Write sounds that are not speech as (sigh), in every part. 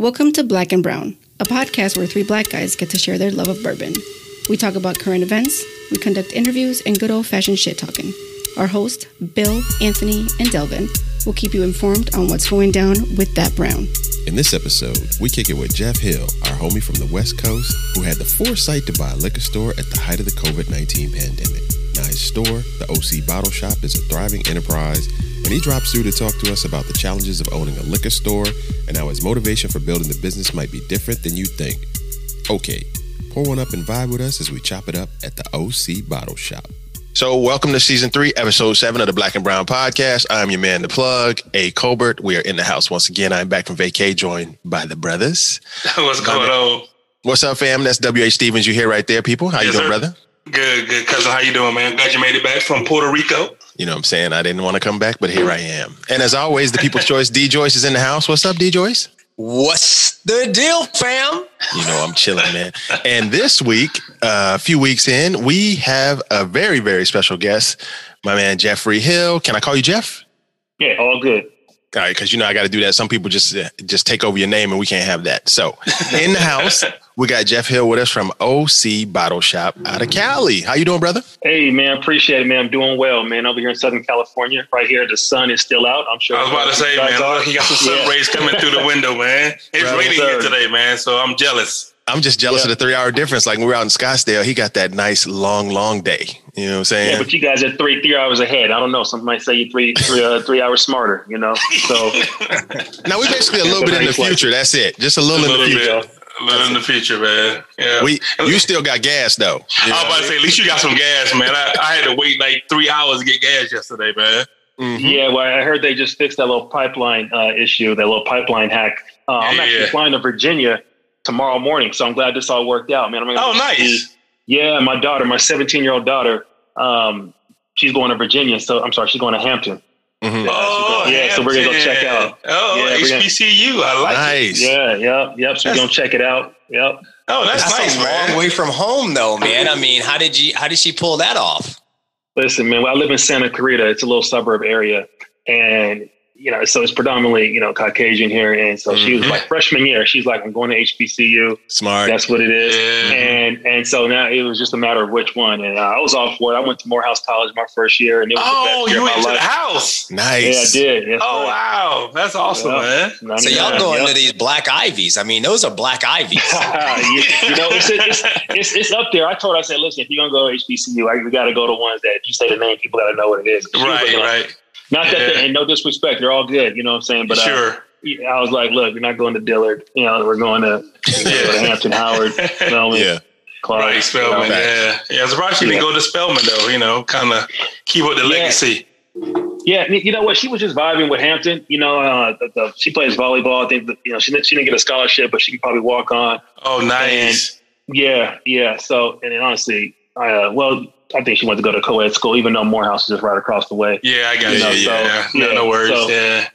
Welcome to Black and Brown, a podcast where three black guys get to share their love of bourbon. We talk about current events, we conduct interviews, and good old fashioned shit talking. Our host, Bill, Anthony, and Delvin, will keep you informed on what's going down with that brown. In this episode, we kick it with Jeff Hill, our homie from the West Coast, who had the foresight to buy a liquor store at the height of the COVID 19 pandemic. Now, his store, the OC Bottle Shop, is a thriving enterprise, and he drops through to talk to us about the challenges of owning a liquor store and how his motivation for building the business might be different than you think. Okay, pour one up and vibe with us as we chop it up at the OC Bottle Shop. So, welcome to season three, episode seven of the Black and Brown podcast. I'm your man, the plug, A. Colbert. We are in the house once again. I'm back from vacay, joined by the brothers. (laughs) What's going on? What's up, fam? That's W.H. Stevens. You hear right there, people. How you doing, sir. brother? Good, good, cousin. How you doing, man? Glad you made it back from Puerto Rico. You know what I'm saying? I didn't want to come back, but here I am. And as always, the people's choice, D. Joyce is in the house. What's up, D. Joyce? What's the deal, fam? You know, I'm chilling, man. And this week, uh, a few weeks in, we have a very, very special guest, my man Jeffrey Hill. Can I call you Jeff? Yeah, all good. All right, because you know I got to do that. Some people just uh, just take over your name, and we can't have that. So, in the house, (laughs) we got Jeff Hill with us from OC Bottle Shop out of Cali. How you doing, brother? Hey, man, appreciate it, man. I'm doing well, man. Over here in Southern California, right here, the sun is still out. I'm sure. I was about to say, man, are. look, you got some sun rays coming through the window, man. It's Right. raining Yes, here today, man. So I'm jealous. I'm just jealous Yeah. of the three hour difference. Like when we were out in Scottsdale, he got that nice long, long day. You know what I'm saying? Yeah, but you guys are three three hours ahead. I don't know. Some might say you three three uh, three hours smarter. You know, so (laughs) now we basically a little bit in the future. That's it. Just a A little in the future. bit, a little in the future, man. Yeah. We you still got gas though. You I was about to say, at least you got some gas, man. I, I had to wait like three hours to get gas yesterday, man. Mhm. yeah. Well, I heard they just fixed that little pipeline uh, issue, that little pipeline hack. Uh, I'm Yeah. actually flying to Virginia tomorrow morning, so I'm glad this all worked out, man. I'm gonna Oh, nice. see- Yeah, my daughter, my 17 year old daughter, um, she's going to Virginia. So I'm sorry, she's going to Hampton. Mhm. Oh, Yeah, so we're gonna go check out. Oh, Yeah, we're gonna- HBCU. I like it. Nice. Yeah, yep, yep. So we're gonna check it out. Yep. Oh, that's, That's nice, a long man. way from home, though, man. I mean, how did you? How did she pull that off? Listen, man, Well, I live in Santa Clarita. It's a little suburb area, and you know, so it's predominantly you know Caucasian here. And so she was Mhm. like freshman year. She's like, I'm going to HBCU. Smart. That's what it is. Yeah. And and so now it was just a matter of which one. And uh, I was off for it. I went to Morehouse College my first year, and it was Oh, the best you went to the house. nice. Yeah, I did. Yes, Oh, sir. wow. That's awesome, Yeah. man. So y'all going yep. to these black ivies? I mean, those are black ivies. (laughs) you, you know, it's, it's, it's, it's up there. I told her, I said, listen, if you're going to go to HBCU, I, we got to go to ones that you say the name, people got to know what it is. Right, like, right. Not that, Yeah. they, and no disrespect, they're all good, you know what I'm saying? But uh, sure. I was like, look, we're not going to Dillard. You know, we're going to, you know, go to Hampton Howard, (laughs) Spelman, Yeah. Clark. Right, Spelman. you know. Yeah, yeah. I'm surprised she didn't go to Spelman though. You know, kind of keep up the Yeah. legacy. Yeah, you know what? She was just vibing with Hampton. You know, uh, the, the, she plays volleyball. I think that, you know she she didn't get a scholarship, but she could probably walk on. Oh, nice. Yeah, yeah. So, and then honestly, I, uh, well, I think she went to go to co-ed school, even though Morehouse is just right across the way. Yeah, I got You know, yeah, so- no, yeah, no worries. so- yeah,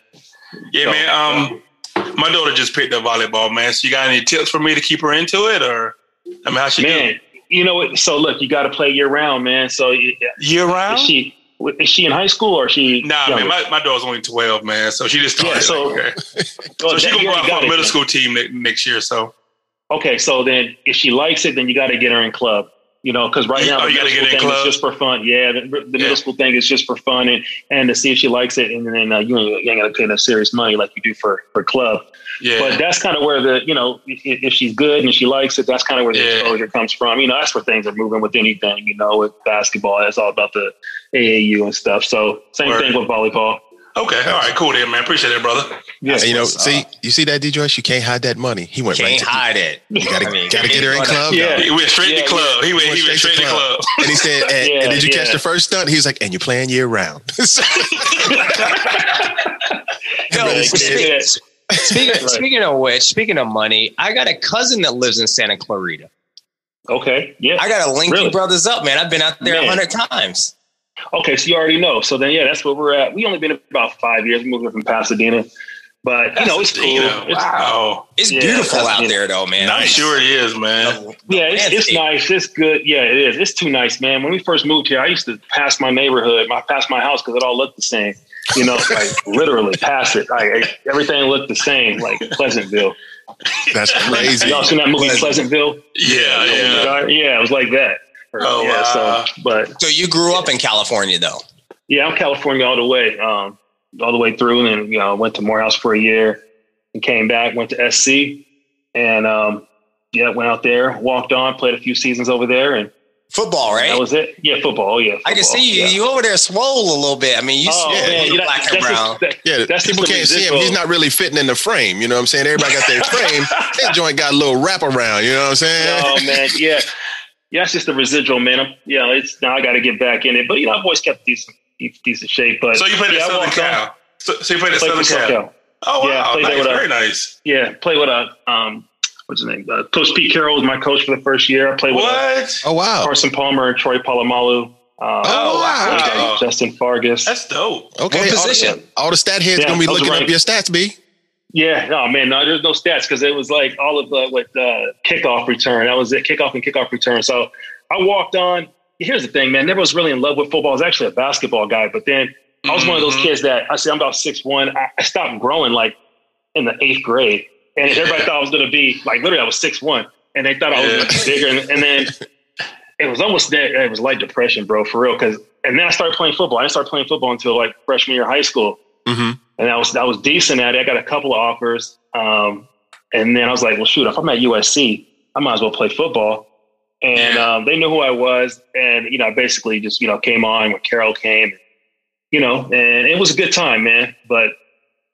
yeah, so- man. Um, my daughter just picked up volleyball, man. So you got any tips for me to keep her into it, or I mean, how she Man, you know what? So look, you got to play year round, man. So Year round? is she is she in high school or is she? Nah, younger? man. My, my daughter's only twelve, man. So she just started. Yeah, so- okay. (laughs) Well, so she gonna go out for a middle school team next year. So Okay, so then if she likes it, then you got to get her in club. You know, because right now Oh, the middle school thing club? is just for fun. Yeah, the, the Yeah. middle school thing is just for fun and and to see if she likes it, and then uh, you ain't, you ain't got to pay no serious money like you do for for club. yeah, But that's kind of where the you know if, if she's good and she likes it, that's kind of where the Yeah. exposure comes from. You know, that's where things are moving with anything. You know, with basketball, it's all about the AAU and stuff. So same Word. thing with volleyball. Okay, all right, cool, then, man. Appreciate it, brother. Yeah, And, you know, what's see, you see that, D. Joyce? You can't hide that money. He went right Can't to hide it. You gotta, I mean, gotta get her in club. Yeah. though. He went straight Yeah, to club. He went. He went straight, to club. And he said, and, Yeah, and did you catch the first stunt? He was like, and you're playing year round. (laughs) So- Yo, Brother speaking, (laughs) Right. speaking of which, speaking of money, I got a cousin that lives in Santa Clarita. Okay. Yeah. I got to link Really? you brothers up, man. I've been out there a hundred times. Okay, so you already know. So then, yeah, that's where we're at. We only been about five years. We moved here from Pasadena, but you know, it's cool. Pasadena. It's, Wow. Oh. It's Yeah, beautiful that's- out there, though, man. I'm sure it is, man. yeah, it's, it's nice. It's good. Yeah, it is. It's too nice, man. When we first moved here, I used to pass my neighborhood, my pass my house because it all looked the same. You know, like (laughs) literally pass it. Like everything looked the same, like Pleasantville. That's (laughs) crazy. Y'all seen that movie Pleasantville? Yeah, yeah. Yeah, it was like that. Oh, yeah, wow. so but So you grew up in California though. yeah, I'm California all the way, um, all the way through, and then you know, I went to Morehouse for a year, and came back, went to SC, and um, yeah, went out there, walked on, played a few seasons over there, and Football, right? that was it. Yeah, football. Oh, yeah, I can see you. yeah. You over there swole a little bit. I mean, you Oh, yeah, man, you you know, black and brown. just- that- Yeah, that's people can't see him. He's not really fitting in the frame. You know what I'm saying? Everybody got their (laughs) frame. That joint got a little wrap around. You know what I'm saying? Oh man, yeah, (laughs) yeah. It's just the residual, man. I'm, you know, it's now I got to get back in it, but you know, I've always kept decent, decent shape. But So you played yeah, at Southern Cal. So, so you played at played Southern Cal. Cal. Oh Yeah, wow, played nice, with a- very nice. Yeah, play with a um, what's his name? Uh, coach Pete Carroll was my coach for the first year. I played with uh, What? Oh wow. Carson Palmer and Troy Polamalu. Uh, Oh, wow. wow. Justin Fargas. That's dope. Okay. What all the- position? All the stat heads Yeah, gonna be I was looking up your stats, B. Yeah, no, man, no, there's no stats because it was like all of the with uh, kickoff return. That was it, kickoff and kickoff return. So I walked on. Here's the thing, man. Never was really in love with football. I was actually a basketball guy, but then I was one of those Mhm. kids that I say I'm about six one. I, I stopped growing like in the eighth grade, and everybody thought I was going to be like literally I was six one, and they thought I was Yeah. going to be bigger. And, and then it was almost that it was like depression, bro, for real. Because and then I started playing football. I didn't start playing football until like freshman year of high school Mm-hmm. and I was I was decent at it. I got a couple of offers, um, and then I was like, well, shoot, if I'm at USC, I might as well play football. And Yeah. um, they knew who I was, and you know, I basically just you know came on when Carroll came, you know, and it was a good time, man. But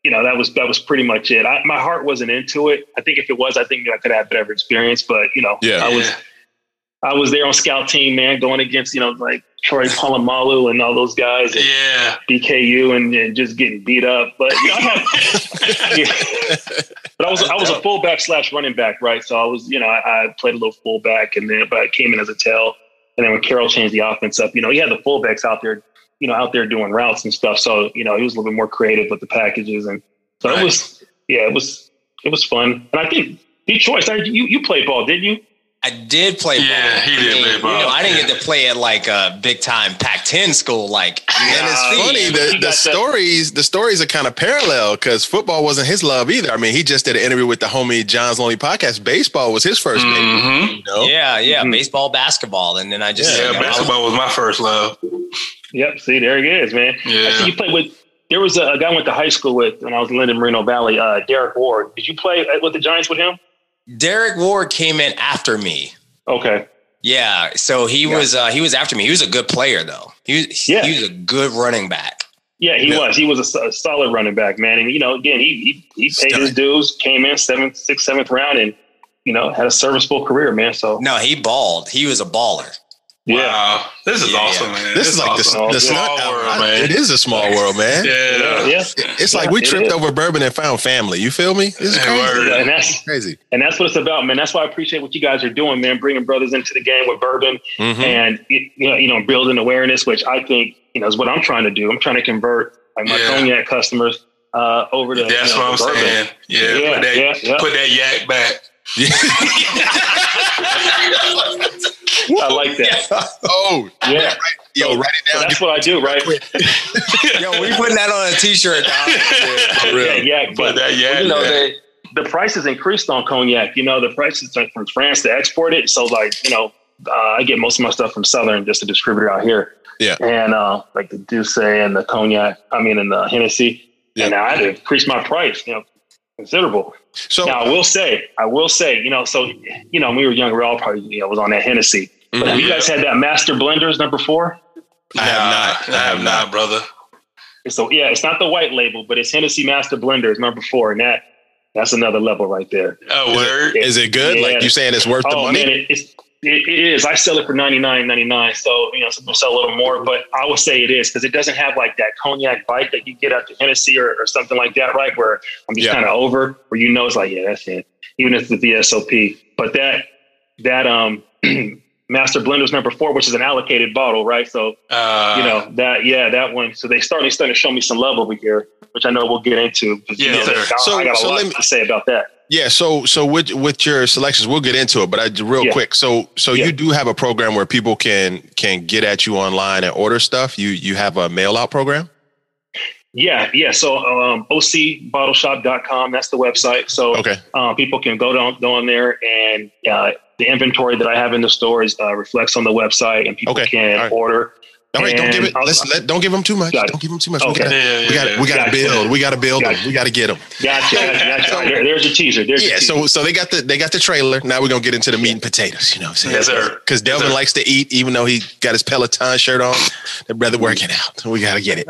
you know, that was that was pretty much it. I, my heart wasn't into it. I think if it was, I think I could have better experience. But you know, Yeah. I was. I was there on scout team, man, going against you know like Troy Polamalu and all those guys. And, Yeah. BKU and, and just getting beat up. But you know, I had, (laughs) yeah. but I was I was a fullback slash running back, right? So I was, you know, I, I played a little fullback, and then but I came in as a tail. And then when Carroll changed the offense up, you know, he had the fullbacks out there, you know, out there doing routes and stuff. So you know, he was a little bit more creative with the packages, and so Right. it was, yeah, it was it was fun. And I think Detroit, you you played ball, didn't you? I did play ball. Yeah, he did I mean, play ball. You know, I didn't Yeah. get to play at like a big time Pac-10 school. Like, (laughs) And it's funny you the, got the that- stories the stories are kind of parallel because football wasn't his love either. I mean, he just did an interview with the homie John's Lonely Podcast. Baseball was his 1st baby. Mhm. You know? yeah, yeah, Mhm. baseball, basketball, and then I just Yeah, you know, I was- basketball was my first love. Yep. See, there he is, man. I see Yeah. you played with. There was a, a guy I went to high school with when I was in Linden Moreno Valley. Uh, Derrick Ward. Did you play uh, with the Giants with him? Derrick Ward came in after me. Okay. Yeah, so he Yeah. was uh, he was after me. He was a good player though. He was Yeah. he was a good running back. Yeah, he was. He was a solid running back, man. And you know, again, he he, he paid his dues. Came in seventh, sixth, seventh round, and you know had a serviceable career, man. So No, he balled. He was a baller. Yeah, Wow. This is Yeah, awesome, yeah. man. This is like awesome. the, the Small stunt- world, man. It is a small world, man. Yeah. yeah, yeah. It's like Yeah, we tripped over bourbon and found family. You feel me? This is crazy. Yeah, and that's Crazy. and that's what it's about, man. That's why I appreciate what you guys are doing, man. Bringing brothers into the game with bourbon. Mhm. and you know, you know, building awareness, which I think you know is what I'm trying to do. I'm trying to convert like my Yeah. cognac customers uh, over to That's you know, what I'm bourbon. saying. Yeah, Yeah, put that, yeah, yeah. put that yak back. (laughs) (laughs) (laughs) I like that. (laughs) Oh, Yeah, yo, write it so down. that's what I do, right? (laughs) Yo, we putting that on a t-shirt. dog. (laughs) For real. Yeah, yeah. But that yak you know, back. the the prices increased on cognac. You know, the prices from France to export it. So, like, you know, uh, I get most of my stuff from Southern, just a distributor out here. Yeah. And uh, like the Douce and the cognac, I mean, and the Hennessy. Yeah. And I had to increase my price, you know, considerable. So, Now I will say, I will say, you know, so you know, when we were younger, we all probably you know was on that Hennessy. But have you mm-hmm. guys had that Master Blenders number four? I have not. I have not, brother. So yeah, it's not the white label, but it's Hennessy Master Blenders number four, and that that's another level right there. Oh, word. is it good? Yeah. Like you saying it's worth the Oh money? man, it, it's it, it is. I sell it for ninety nine ninety nine. So you know, some people sell a little more, but I would say it is because it doesn't have like that cognac bite that you get the Hennessy or, or something like that, right? Where I'm just Yeah. kind of over, where you know it's like yeah, that's it. Even if it's the VSOP, but that that um. (clears throat) Master Blenders number four, which is an allocated bottle, right? So Uh, you know that yeah that one so they starting they starting to show me some love over here which i know we'll get into 'cause, you Yeah, know, sir. So- I got a so lot let me- to say about that Yeah, so so with with your selections, we'll get into it, but I real Yeah. quick. So so Yeah. you do have a program where people can can get at you online and order stuff. You you have a mail out program. Yeah, yeah. So um, ocbottleshop.com, that's the website. So Okay. uh, people can go down go on there and uh, the inventory that I have in the store is uh, reflects on the website and people Okay. can right. order. All right, don't give it. And Let's let. Don't give them too much. Don't give them too much. Okay. We got. Yeah, We got. yeah, We to build. We got to build them. We got to get them. Gotcha, gotcha. All right, (laughs) there- there's a teaser. There's Yeah. a teaser. So so they got the they got the trailer. Now we're gonna get into the meat and potatoes. You know what I'm saying? Yes, sir. Because Delvin sir. likes to eat, even though he got his Peloton shirt on. That brother working out. We got to get it.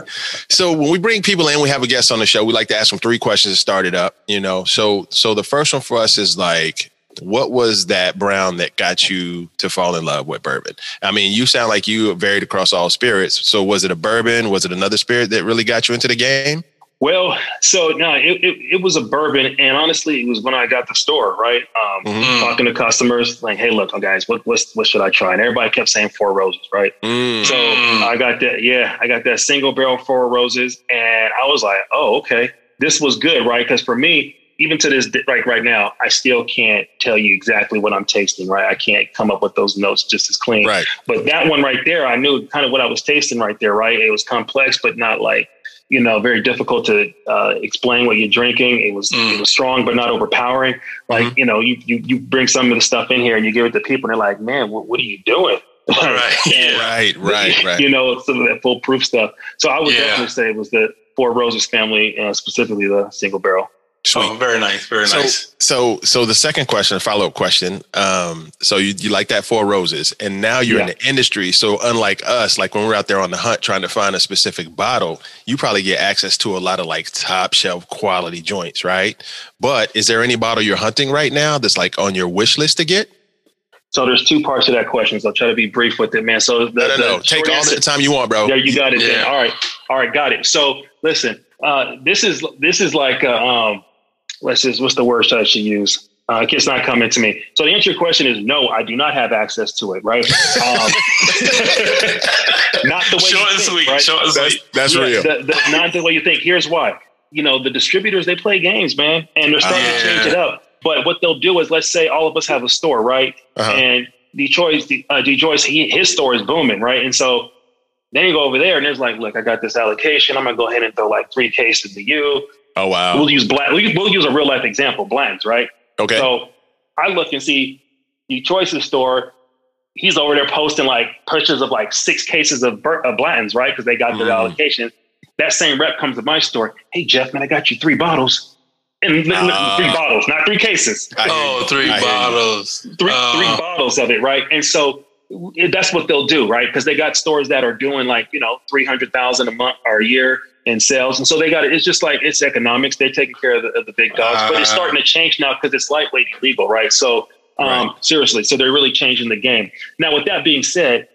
So when we bring people in, we have a guest on the show. We like to ask them three questions to start it up. You know. So so the first one for us is like, what was that brown that got you to fall in love with bourbon? I mean, you sound like you varied across all spirits. So was it a bourbon? Was it another spirit that really got you into the game? Well, so no, it, it, it was a bourbon, and honestly, it was when I got the store, right? Um, Mhm. Talking to customers, like, "Hey, look, guys, what what's, what should I try?" And everybody kept saying Four Roses, right? Mm. So Mm. I got that, yeah, I got that single barrel Four Roses, and I was like, "Oh, okay, this was good, right?" Because for me, even to this di- like right now, I still can't tell you exactly what I'm tasting, right? I can't come up with those notes just as clean. Right. But that one right there, I knew kind of what I was tasting right there, right? It was complex, but not like, you know, very difficult to uh, explain what you're drinking. It was Mm. it was strong, but not overpowering. Like, Mhm. you know, you, you you bring some of the stuff in here and you give it to people, and they're like, "Man, what, what are you doing?" (laughs) Right. (laughs) And, Right. Right. (laughs) Right. you know, some of that foolproof stuff. So I would Yeah. definitely say it was the Four Roses family, uh, specifically the single barrel. Sweet. Oh, very nice. Very so, nice. so, so the second question, follow up question. Um, so you, you like that four roses, and now you're in the industry. So unlike us, like when we're out there on the hunt trying to find a specific bottle, you probably get access to a lot of like top shelf quality joints, right? But is there any bottle you're hunting right now that's like on your wish list to get? So there's two parts to that question. So I'll try to be brief with it, man. So the, No, no, no. Take all answer- the time you want, bro. Yeah, you got it. then. Yeah. All right, all right, got it. So listen, uh, this is this is like a, um, let's just what's the word I should use? Uh, it's not coming to me. So the answer to your question is no. I do not have access to it. Right? Um, not the way Short you think, sweet. right? Short and That's, sweet. that's Yeah, real. the- the- not the way you think. Here's why. You know, the distributors they play games, man, and they're starting Yeah. to change it up. But what they'll do is, let's say all of us have a store, right? Uh-huh. And Detroit's uh, Detroit's he, his store is booming, right? And so then you go over there, and there's like, look, I got this allocation. I'm gonna go ahead and throw like three cases to you. Oh wow. We'll use black. We'll, we'll use a real life example, Blanton's, right? Okay. So I look and see Detroit's store. He's over there posting like purchases of like six cases of, bur- of Blanton's, right? Because they got their Mm. allocation. That same rep comes to my store. Hey, Jeff, man, I got you three bottles. And li- li- Ah. three bottles, not three cases. I hear Oh, you. three I bottles. Three, Uh, three bottles of it, right? And so it- that's what they'll do, right? Because they got stores that are doing like, you know, 300,000 a month or a year in sales. And so they got it. It's just like, it's economics. They're taking care of the, of the big dogs, but it's Ah. starting to change now because it's lightweight illegal, right? So, um, Right. seriously, so they're really changing the game. Now, with that being said,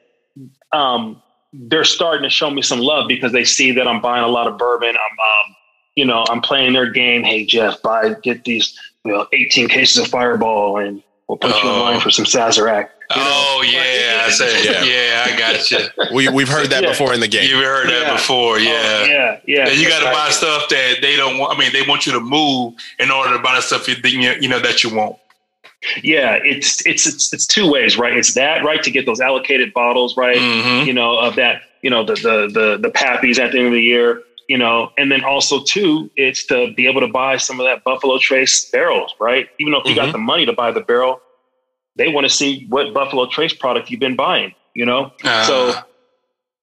um, they're starting to show me some love because they see that I'm buying a lot of bourbon. I'm, um, you know, I'm playing their game. Hey, Jeff, buy, get these, you know, 18 cases of Fireball and we'll put you in Oh. line for some Sazerac. You know? Oh yeah, I say Yeah. yeah. I got you. We we've heard that Yeah. before in the game. You've heard that Yeah. before, yeah. Oh, yeah, yeah. Yeah, you got to That's buy stuff that they don't want. I mean, they want you to move in order to buy the stuff you think you you know that you want. Yeah, it's, it's it's it's two ways, right? It's that right to get those allocated bottles, right? Mhm. You know of that, you know the the the the pappies at the end of the year, you know, and then also too, it's to be able to buy some of that Buffalo Trace barrels, right? Even though if you Mhm. got the money to buy the barrel, they want to see what Buffalo Trace product you've been buying, you know. so Uh,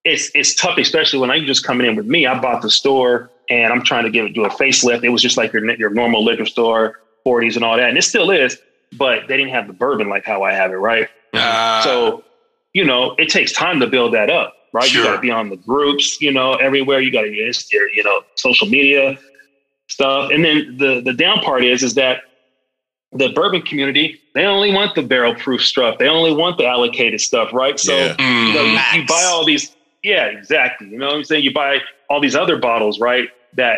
it's it's tough, especially when I'm just coming in with me. I bought the store and I'm trying to give it do a facelift. It was just like your your normal liquor store, 40s and all that, and it still is, but they didn't have the bourbon like how I have it, right? uh, so you know, it takes time to build that up, right? You got to be on the groups, you know, everywhere. You got to use your you know social media stuff, and then the the down part is is that the bourbon community they only want the barrel proof stuff. They only want the allocated stuff, right? So Yeah. you know, you, mhm. you buy all these. Yeah, exactly. You know what I'm saying? You buy all these other bottles, right? That,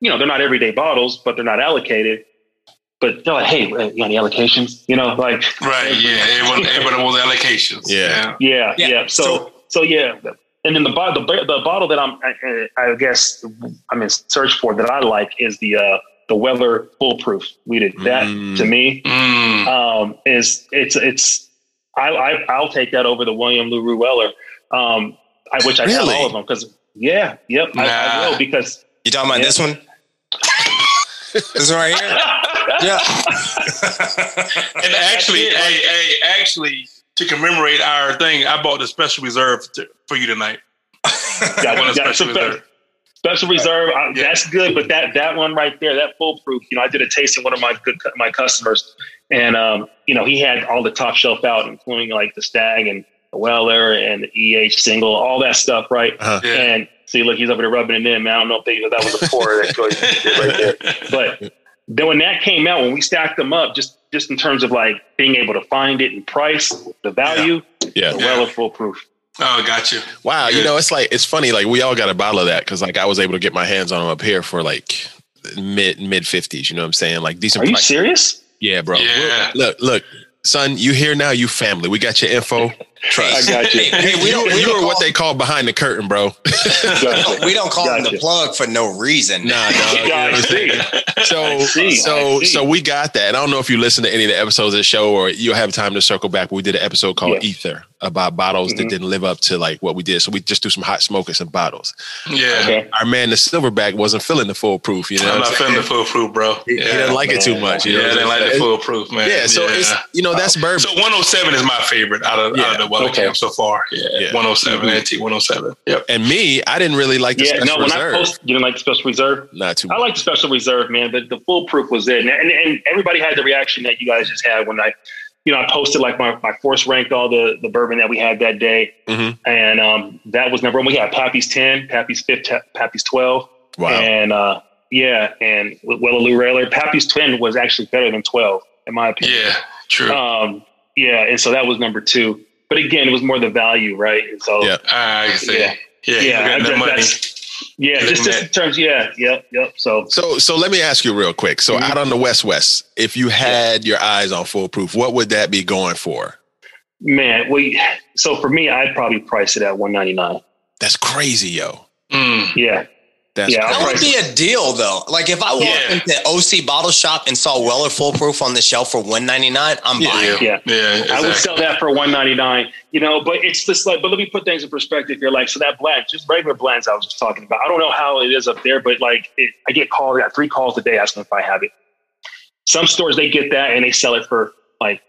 you know, they're not everyday bottles, but they're not allocated. But they're like, hey, uh, you got any allocations? You know, like, right, yeah. Everyone, everyone wants allocations. Yeah. yeah, Yeah. yeah. So, so, yeah. And then the, bo- the the bottle that I'm, I, I guess, I'm in search for that I like is the uh, the Weller Full Proof. We did that Mm. to me Mm. um, is it's it's I, I I'll take that over the William LaRue Weller, um, I, which I Really? have all of them because yeah, yep, I, I Nah. will because You talking about Yeah. this one? (laughs) this one right here? Yeah. (laughs) And actually, hey, hey, actually, to commemorate our thing, I bought a special reserve to, for you tonight. Got- One of got special some- reserve. Special reserve, I, Yeah. that's good, but that that one right there, that Full Proof. You know, I did a taste tasting one of my good my customers, and um, you know, he had all the top shelf out, including like the Stagg and the Weller and the EH single, all that stuff, right? Uh-huh. Yeah. And see, look, he's over there rubbing it in. Man, I don't know if they, that was a pour that goes right there, (laughs) but then when that came out, when we stacked them up, just just in terms of like being able to find it and price, the value, Yeah. the Weller Full Proof. Oh, got you. Wow, you know, it's like it's funny. Like we all got a bottle of that because like I was able to get my hands on them up here for like mid mid fifties. You know what I'm saying? Like decent. Are you price. serious? Yeah, bro. Yeah. Look, look, son. You here now? You family. We got your info. Trust. I got you. Hey, hey, we don't, we you don't are call, what they call behind the curtain, bro. Gotcha. (laughs) we don't call him the plug for no reason. Nah, dog. You know Yeah, I what I'm (laughs) see. So, see, so, see. so we got that. I don't know if you listen to any of the episodes of the show or you'll have time to circle back. We did an episode called Yeah. Ether about bottles that Mhm. didn't live up to like what we did. So we just do some hot smokers and bottles. Yeah. Okay. Our man, the silverback, wasn't feeling the Full Proof. You know, I'm not I'm feeling the Full Proof, bro. He, he didn't like it too much. You know yeah, I didn't like the Full Proof, man. Yeah, so it's you know that's bourbon. So 107 is my favorite out of, out Yeah. of the Weller Okay. camp so far. Yeah, Yeah. 107, Antique 107. Yep. and me, I didn't really like the Yeah, special no, when reserve. I post, you didn't like the special reserve? Not too much. I much. like the special reserve, man. The, the Full Proof was it. And, and, and everybody had the reaction that you guys just had when I, you know, I posted like my, my force ranked all the, the bourbon that we had that day. Mhm. And um, that was number one. We had Pappy's 10, Pappy's 5, Pappy's 12. Wow. And uh, yeah, and Wellaloo Railer. Pappy's 10 was actually better than 12, in my opinion. Yeah, true. Um, yeah, and so that was number two. But again, it was more the value, right? And so Yeah. I see. yeah. Yeah, Yeah, yeah, money. yeah, just, just in terms, yeah, yep, yep. So So, so let me ask you real quick. So, Mhm. out on the West West, if you had your eyes on Full Proof, what would that be going for? Man, we so for me, I'd probably price it at one ninety nine. That's crazy, yo. Mm. Yeah, That's Yeah, That would be a deal though. Like if I oh, walked Yeah. into OC Bottle Shop and saw Weller Full Proof on the shelf for one ninety nine, I'm Yeah. buying. yeah. Yeah, I would sell that for one ninety nine. You know, but it's just like, but let me put things in perspective here. Like, so that blend, just regular Blanton's, I was just talking about. I don't know how it is up there, but like, it, I get called, I got three calls a day asking if I have it. Some stores they get that and they sell it for like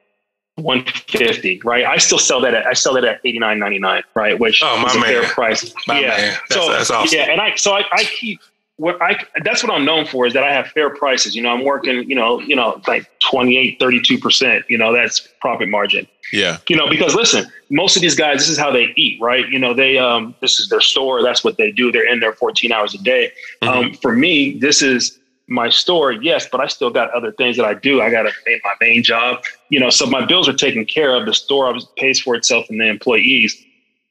one fifty, right? I still sell that at I sell that at eighty nine ninety nine, right? Which Oh, my is a fair price. My yeah, man. That's, so that's awesome. yeah, and I so I, I keep what I that's what I'm known for is that I have fair prices. You know, I'm working, you know, you know, like 28, 32 percent. You know, that's profit margin. yeah. You know, because listen, most of these guys, this is how they eat, right? You know, they um, this is their store. That's what they do. They're in there 14 hours a day. Um, for me, this is my store, yes, but I still got other things that I do. I got to pay my main job, you know, so my bills are taken care of. The store pays for itself and the employees.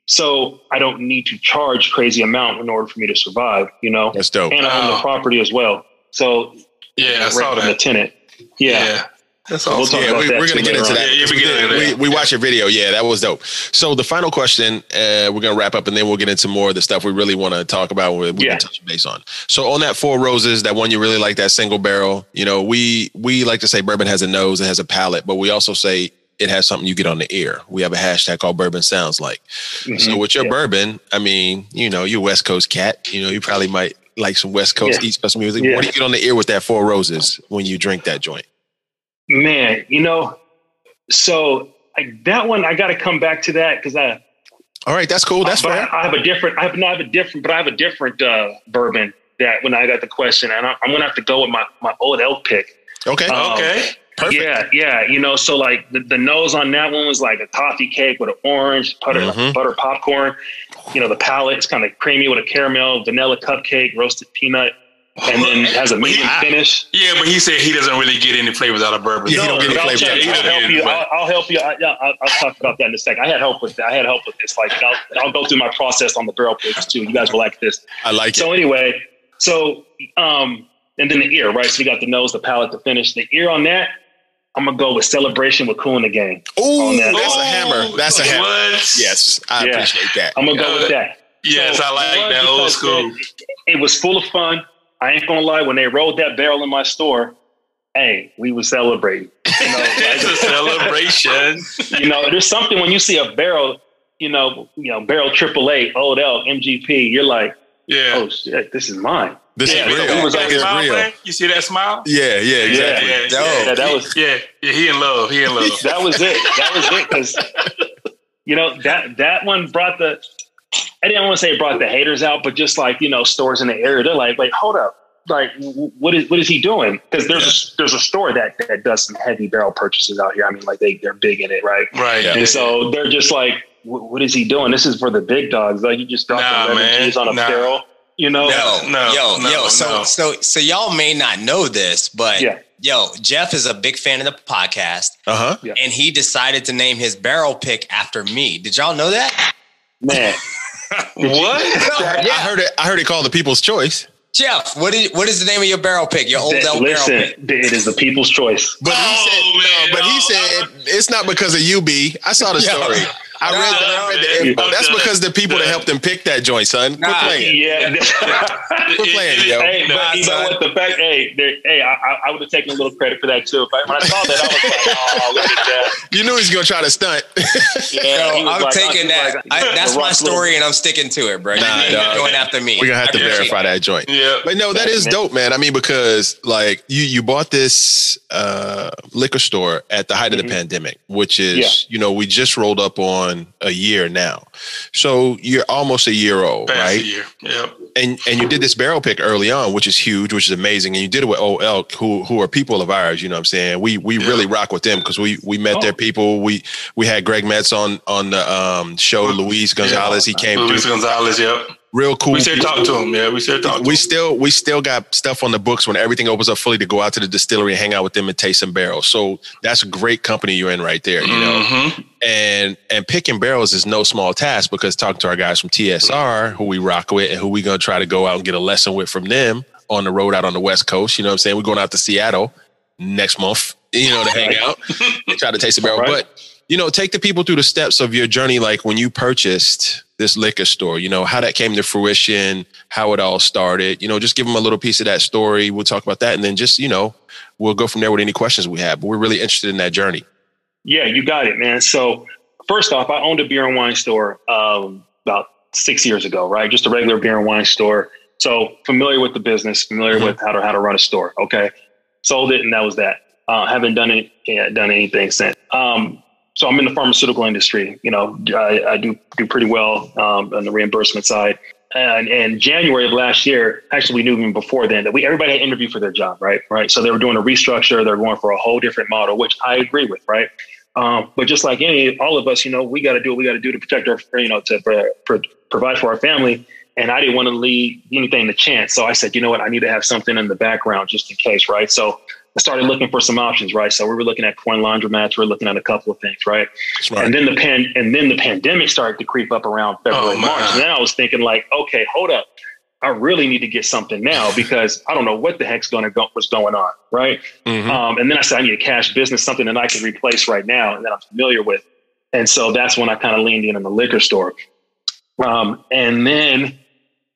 So I don't need to charge crazy amount in order for me to survive, you know, That's dope. and I own Wow. the property as well. So yeah, I rent saw from the tenant. Yeah. Yeah. That's We'll awesome. Yeah, we, that we're gonna get into that. Yeah, we, beginning did- of we, we watched your video. Yeah, that was dope. So the final question, uh, we're gonna wrap up, and then we'll get into more of the stuff we really want to talk about. We, we Yeah. can touch base on. So on that Four Roses, that one you really like, that single barrel. You know, we we like to say bourbon has a nose, it has a palate, but we also say it has something you get on the ear. We have a hashtag called Bourbon Sounds Like. So Mhm. with your Yeah. bourbon, I mean, you know, you're West Coast cat. You know, you probably might like some West Coast Yeah. East Coast music. Yeah. What do you get on the ear with that Four Roses when you drink that joint? Man, you know, so I, that one I got to come back to that because I All right, that's cool. That's but fair. I, I have a different. I have no, I have a different, but I have a different uh, bourbon that when I got the question, and I, I'm gonna have to go with my my old elk pick. Okay, Um, Okay. perfect. Yeah, yeah. You know, so like the, the nose on that one was like a toffee cake with an orange butter Mhm. butter popcorn. You know, the palate is kind of creamy with a caramel, vanilla cupcake, roasted peanut, and then has a But he- medium finish. Yeah, but he said he doesn't really get any flavors out of bourbon. Yeah, he don't get any but I'll flavor. check. He I'll help you. I'll, I'll help you. I, I'll, I'll talk about that in a second. I had help with that. I had help with this. Like, I'll, I'll go through my process on the barrel picks too. You guys will like this. I like it. So anyway, so um, and then the ear, right? So we got the nose, the palate, the finish. The ear on that, I'm gonna go with celebration with Kool and the Gang. Ooh, on that. that's a hammer. That's a hammer. What? Yes, I Yeah. appreciate that. I'm gonna go Uh, with that. Yes, So, I like that old school. It, it was full of fun. I ain't gonna lie. When they rolled that barrel in my store, hey, we was celebrating. You know, (laughs) it's a celebration. (laughs) you know, there's something when you see a barrel, you know, you know, barrel triple A, old elk, MGP, you're like, Yeah. oh shit, this is mine. This Yeah, is real. we was Like, it's smile real. thing? You see that smile? Yeah, yeah, exactly. Yeah, Dope. Yeah, that was Yeah, yeah, he in love. He in love. (laughs) that was it. That was it. Because you know that that one brought the. I didn't want to say it brought the haters out, but just like you know, stores in the area, they're like, "Wait, hold up! Like, what is what is he doing?" Because there's a, there's a store that that does some heavy barrel purchases out here. I mean, like they they're big in it, right? Right. Yeah. And so they're just like, "What is he doing? This is for the big dogs. Like, you just dropped Nah, 11 man. G's on a Nah. barrel, you know?" No, No, yo, no, yo. So, no. so, so y'all may not know this, but Yeah. yo, Jeff is a big fan of the podcast, Uh huh. Yeah. and he decided to name his barrel pick after me. Did y'all know that? Man, (laughs) What? (laughs) I heard it. I heard it called the People's Choice. Jeff, what is what is the name of your barrel pick? Your old Th- L barrel listen, pick. it is the people's choice. But he Oh, said, man. no, but he said it's not because of UB. I saw the (laughs) Yo. story. I read, the, I read the Nah, info. man. That's because the people that helped him pick that joint, son. Quit Nah, playing. Yeah. (laughs) Quit playing, yo. Hey, Nah, but you know what? The fact, hey, there- hey, I, I- I would have taken a little credit for that too. If I, when I saw that, I was like, (laughs) oh, look at that. You knew he was gonna try to stunt. (laughs) Yeah, Yo, I'm like- taking that. like- I, that's my rough little- story, and I'm sticking to it, bro. Nah, You're going after me. We're gonna have to I appreciate verify that joint. Yeah. But no, that is dope, man. I mean, because like you you bought this uh liquor store at the height of the Mhm. pandemic, which is you know, we just rolled up on a year now. So you're almost a year old, Past right? a year. Yep. and and you did this barrel pick early on, which is huge, which is amazing, and you did it with Old Elk, who who are people of ours. You know what I'm saying? We we Yeah. really rock with them because we we met Oh. their people. We we had Greg Metze on on the um, show. Luis Gonzalez, he came Luis through. Gonzalez. Yep. Real cool. We said people. talk to him. Yeah, we said talk We still we still got stuff on the books when everything opens up fully to go out to the distillery and hang out with them and taste some barrels. So that's a great company you're in right there. You know, Mhm. and and picking barrels is no small task because talking to our guys from TSR who we rock with and who we gonna try to go out and get a lesson with from them on the road out on the West Coast. You know what I'm saying? We're going out to Seattle next month, you know, to hang out and try to taste a barrel. Right. But you know, take the people through the steps of your journey, like when you purchased this liquor store, you know, how that came to fruition, how it all started, you know, just give them a little piece of that story. We'll talk about that. And then just, you know, we'll go from there with any questions we have. But we're really interested in that journey. Yeah, you got it, man. So first off, I owned a beer and wine store um, about six years ago, right? Just a regular beer and wine store. So familiar with the business, familiar Mhm. with how to how to run a store. Okay, sold it, and that was that. Uh, haven't done it, yeah, done anything since. Um, so I'm in the pharmaceutical industry. You know, I, I do do pretty well um, on the reimbursement side. And in January of last year, actually, we knew even before then that we everybody had interviewed for their job, right? Right. So they were doing a restructure. They're going for a whole different model, which I agree with, right? Um, but just like any, all of us, you know, we got to do what we got to do to protect our, you know, to pro- pro- provide for our family. And I didn't want to leave anything to chance. So I said, you know what, I need to have something in the background just in case, right? So I started looking for some options, right? So we were looking at coin laundromats. We are looking at a couple of things, right? Smart. And then the pan, and then the pandemic started to creep up around February, Oh. March. And then I was thinking, like, okay, hold up. I really need to get something now because I don't know what the heck's going to go, what's going on, right? Mhm. Um, and then I said, I need a cash business, something that I can replace right now and that I'm familiar with. And so that's when I kind of leaned in on the liquor store. Um, and then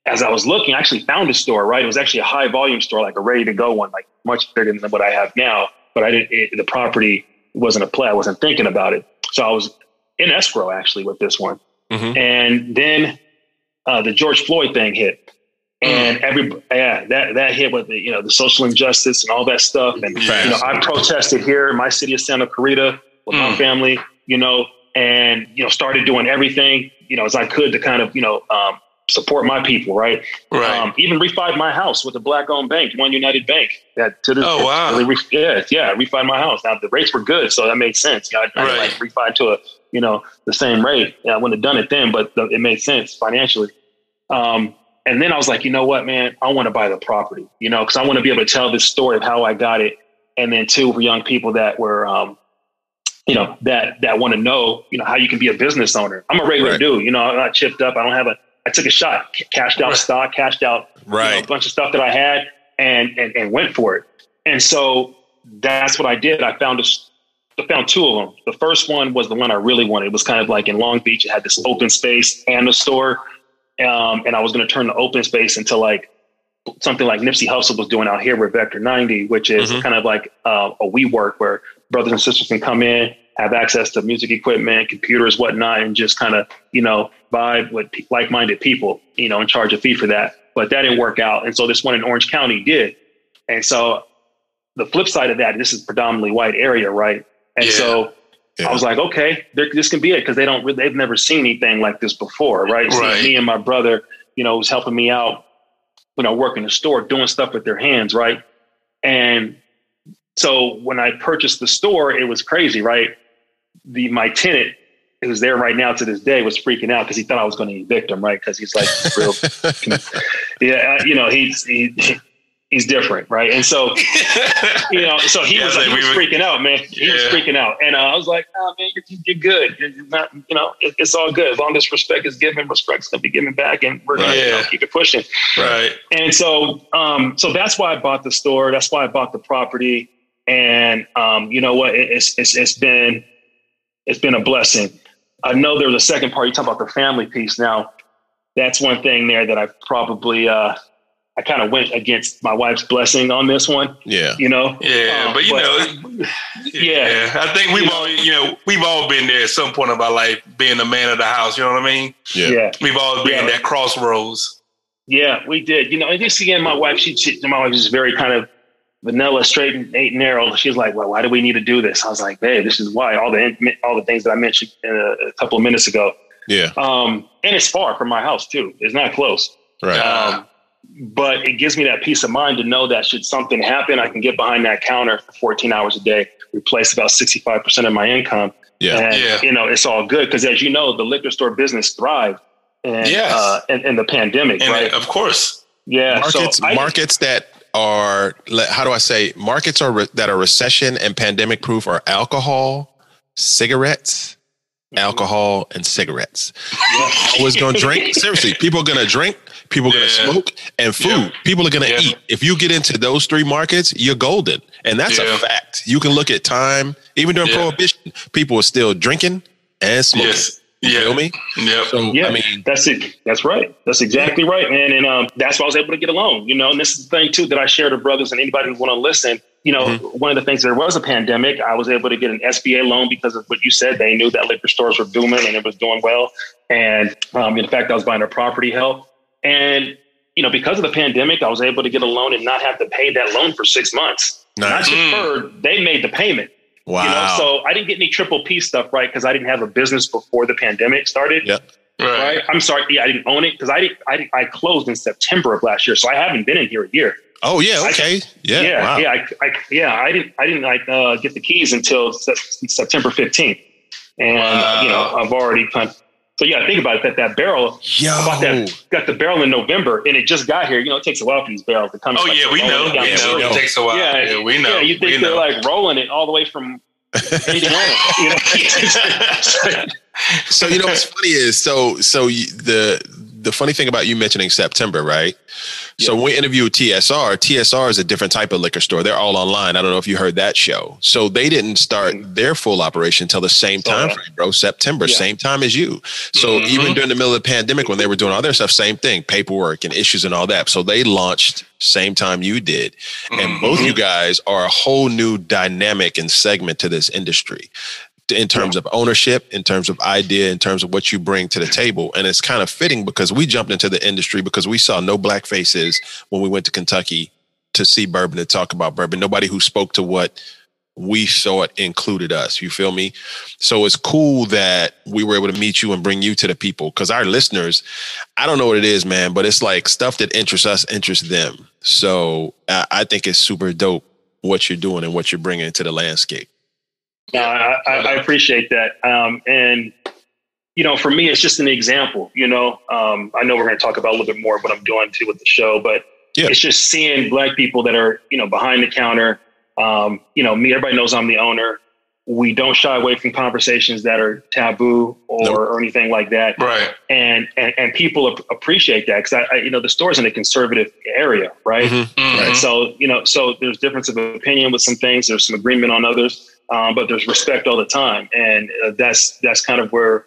as I was looking, I actually found a store, right? It was actually a high volume store, like a ready to go one, like much bigger than what I have now. But I didn't, it, the property wasn't a play. I wasn't thinking about it. So I was in escrow actually with this one. Mhm. And then uh, the George Floyd thing hit. And every yeah, that that hit with the you know the social injustice and all that stuff, and you know I protested here in my city of Santa Clarita with my Mm. family, you know, and you know started doing everything you know as I could to kind of you know um, support my people, right? Right. Um, even refied my house with a black-owned bank, One United Bank. That to this, Oh, wow. really re- yeah, yeah, refied my house. Now the rates were good, so that made sense. I, I Right. like refied to a you know the same rate. Yeah, I wouldn't have done it then, but the, it made sense financially. Um, and then I was like, you know what, man, I want to buy the property, you know, because I want to be able to tell this story of how I got it, and then two for young people that were, um, you know, that that want to know, you know, how you can be a business owner. I'm a regular Right. dude, you know, I'm not chipped up. I don't have a. I took a shot, cashed out Right. stock, cashed out you know, Right. a bunch of stuff that I had, and and and went for it. And so that's what I did. I found a, I found two of them. The first one was the one I really wanted. It was kind of like in Long Beach. It had this open space and a store, um, and I was going to turn the open space into like something like Nipsey Hussle was doing out here with Vector 90, which is Mhm. kind of like uh, a WeWork where brothers and sisters can come in, have access to music equipment, computers, whatnot, and just kind of, you know, vibe with like-minded people, you know, and charge a fee for that. but that didn't work out. And so this one in Orange County did. And so the flip side of that, this is predominantly white area, right? And Yeah. so Yeah. I was like, okay, this can be it because they don't, they've never seen anything like this before, right? So Right. me and my brother, you know, was helping me out, you know, working in the store, doing stuff with their hands, right? And so when I purchased the store, it was crazy, right? The my tenant who's there right now to this day was freaking out because he thought I was going to evict him, right? Because he's like (laughs) real, (laughs) yeah, uh, you know, he's he, he's different, right? And so (laughs) you know, so he Yeah, was, like he was we were- freaking out, man. He was freaking out, and uh, I was like, "Oh man, you're, you're good. You're not, you know, it, it's all good as long as respect is given. Respect's gonna be given back, and we're gonna you know, keep it pushing." right. And so, um, so that's why I bought the store. That's why I bought the property. And um, you know what? It, it's, it's it's been it's been a blessing. I know there was a second part. You talk about the family piece. Now, that's one thing there that I probably uh, I kind of went against my wife's blessing on this one. Yeah. You know? Yeah, Um, but you know, (laughs) yeah. I think we've all, you know, we've all been there at some point of our life, being the man of the house. You know what I mean? Yeah. yeah. We've all been Yeah. at that crossroads. Yeah, we did. You know, and just again, my wife, she, she my wife is very kind of vanilla, straight and eight and narrow. She was like, "Well, why do we need to do this?" I was like, "Hey, this is why." All the all the things that I mentioned uh, a couple of minutes ago. Yeah. Um, and it's far from my house too. It's not close. Right. Um, but it gives me that peace of mind to know that should something happen, I can get behind that counter for 14 hours a day, replace about 65% of my income. Yeah. And, Yeah. you know, it's all good. Because as you know, the liquor store business thrived in, Yes. uh, in, in the pandemic, And right? of course, yeah. markets so I, markets that are how do I say markets are re- that are recession and pandemic proof are alcohol, cigarettes, mm-hmm. alcohol and cigarettes. Always gonna drink. (laughs) Seriously, people are gonna drink. People are gonna Yeah. smoke and food. Yeah. People are gonna Yeah. eat. If you get into those three markets, you're golden, and that's Yeah. a fact. You can look at time. Even during Yeah. prohibition, people were still drinking and smoking. yes. You Yeah. feel me? Yep. So Yeah, I mean, that's it. That's right. That's exactly right, man. And um, that's why I was able to get a loan. You know, and this is the thing too that I share to brothers and anybody who want to listen. You know, Mm-hmm. one of the things there was a pandemic. I was able to get an SBA loan because of what you said. They knew that liquor stores were booming and it was doing well. And um, in fact, I was buying a property help. And you know, because of the pandemic, I was able to get a loan and not have to pay that loan for six months. Not nice. Mm. deferred. They made the payment. Wow. You know, so I didn't get any triple P stuff right because I didn't have a business before the pandemic started Yep. Right. right? I'm sorry, yeah, I didn't own it because I didn't, I I closed in September of last year, so I haven't been in here a year. oh yeah. I- Okay. yeah. yeah, wow. yeah, I, I, yeah. I didn't, I didn't like uh, get the keys until se- September 15th, and Wow. you know I've already kind. Of, so yeah, think about it, that. That barrel, Yo. That, got the barrel in November, and it just got here. You know, it takes a while for these barrels to come. Oh like yeah, we know. it down We know. It takes a while. Yeah, Yeah, we know. Yeah, you we think they're know. like rolling it all the way from Indiana? you know? (laughs) So you know what's funny is so so you, the the funny thing about you mentioning September, right? So when we interviewed TSR, TSR is a different type of liquor store. They're all online. I don't know if you heard that show. So they didn't start their full operation until the same time frame, bro. September, Yeah. same time as you. So Mhm. even during the middle of the pandemic, when they were doing all their stuff, same thing, paperwork and issues and all that. So they launched same time you did, and Mhm. both you guys are a whole new dynamic and segment to this industry in terms of ownership, in terms of idea, in terms of what you bring to the table. And it's kind of fitting because we jumped into the industry because we saw no black faces when we went to Kentucky to see bourbon and talk about bourbon. Nobody who spoke to what we thought included us. You feel me? So it's cool that we were able to meet you and bring you to the people because our listeners, I don't know what it is, man, but it's like stuff that interests us interests them. So I, I think it's super dope what you're doing and what you're bringing to the landscape. No, I, I, appreciate that. Um, and, you know, for me, it's just an example, you know, um, I know we're going to talk about a little bit more of what I'm doing too with the show, but Yeah. it's just seeing black people that are, you know, behind the counter. Um, you know, me, everybody knows I'm the owner. We don't shy away from conversations that are taboo or, Nope. or anything like that. Right. And, and, and people ap- appreciate that because I, I, you know, the store's in a conservative area, right? Mhm. Mhm. And so, you know, so there's difference of opinion with some things. There's some agreement on others, um, but there's respect all the time, and uh, that's that's kind of where,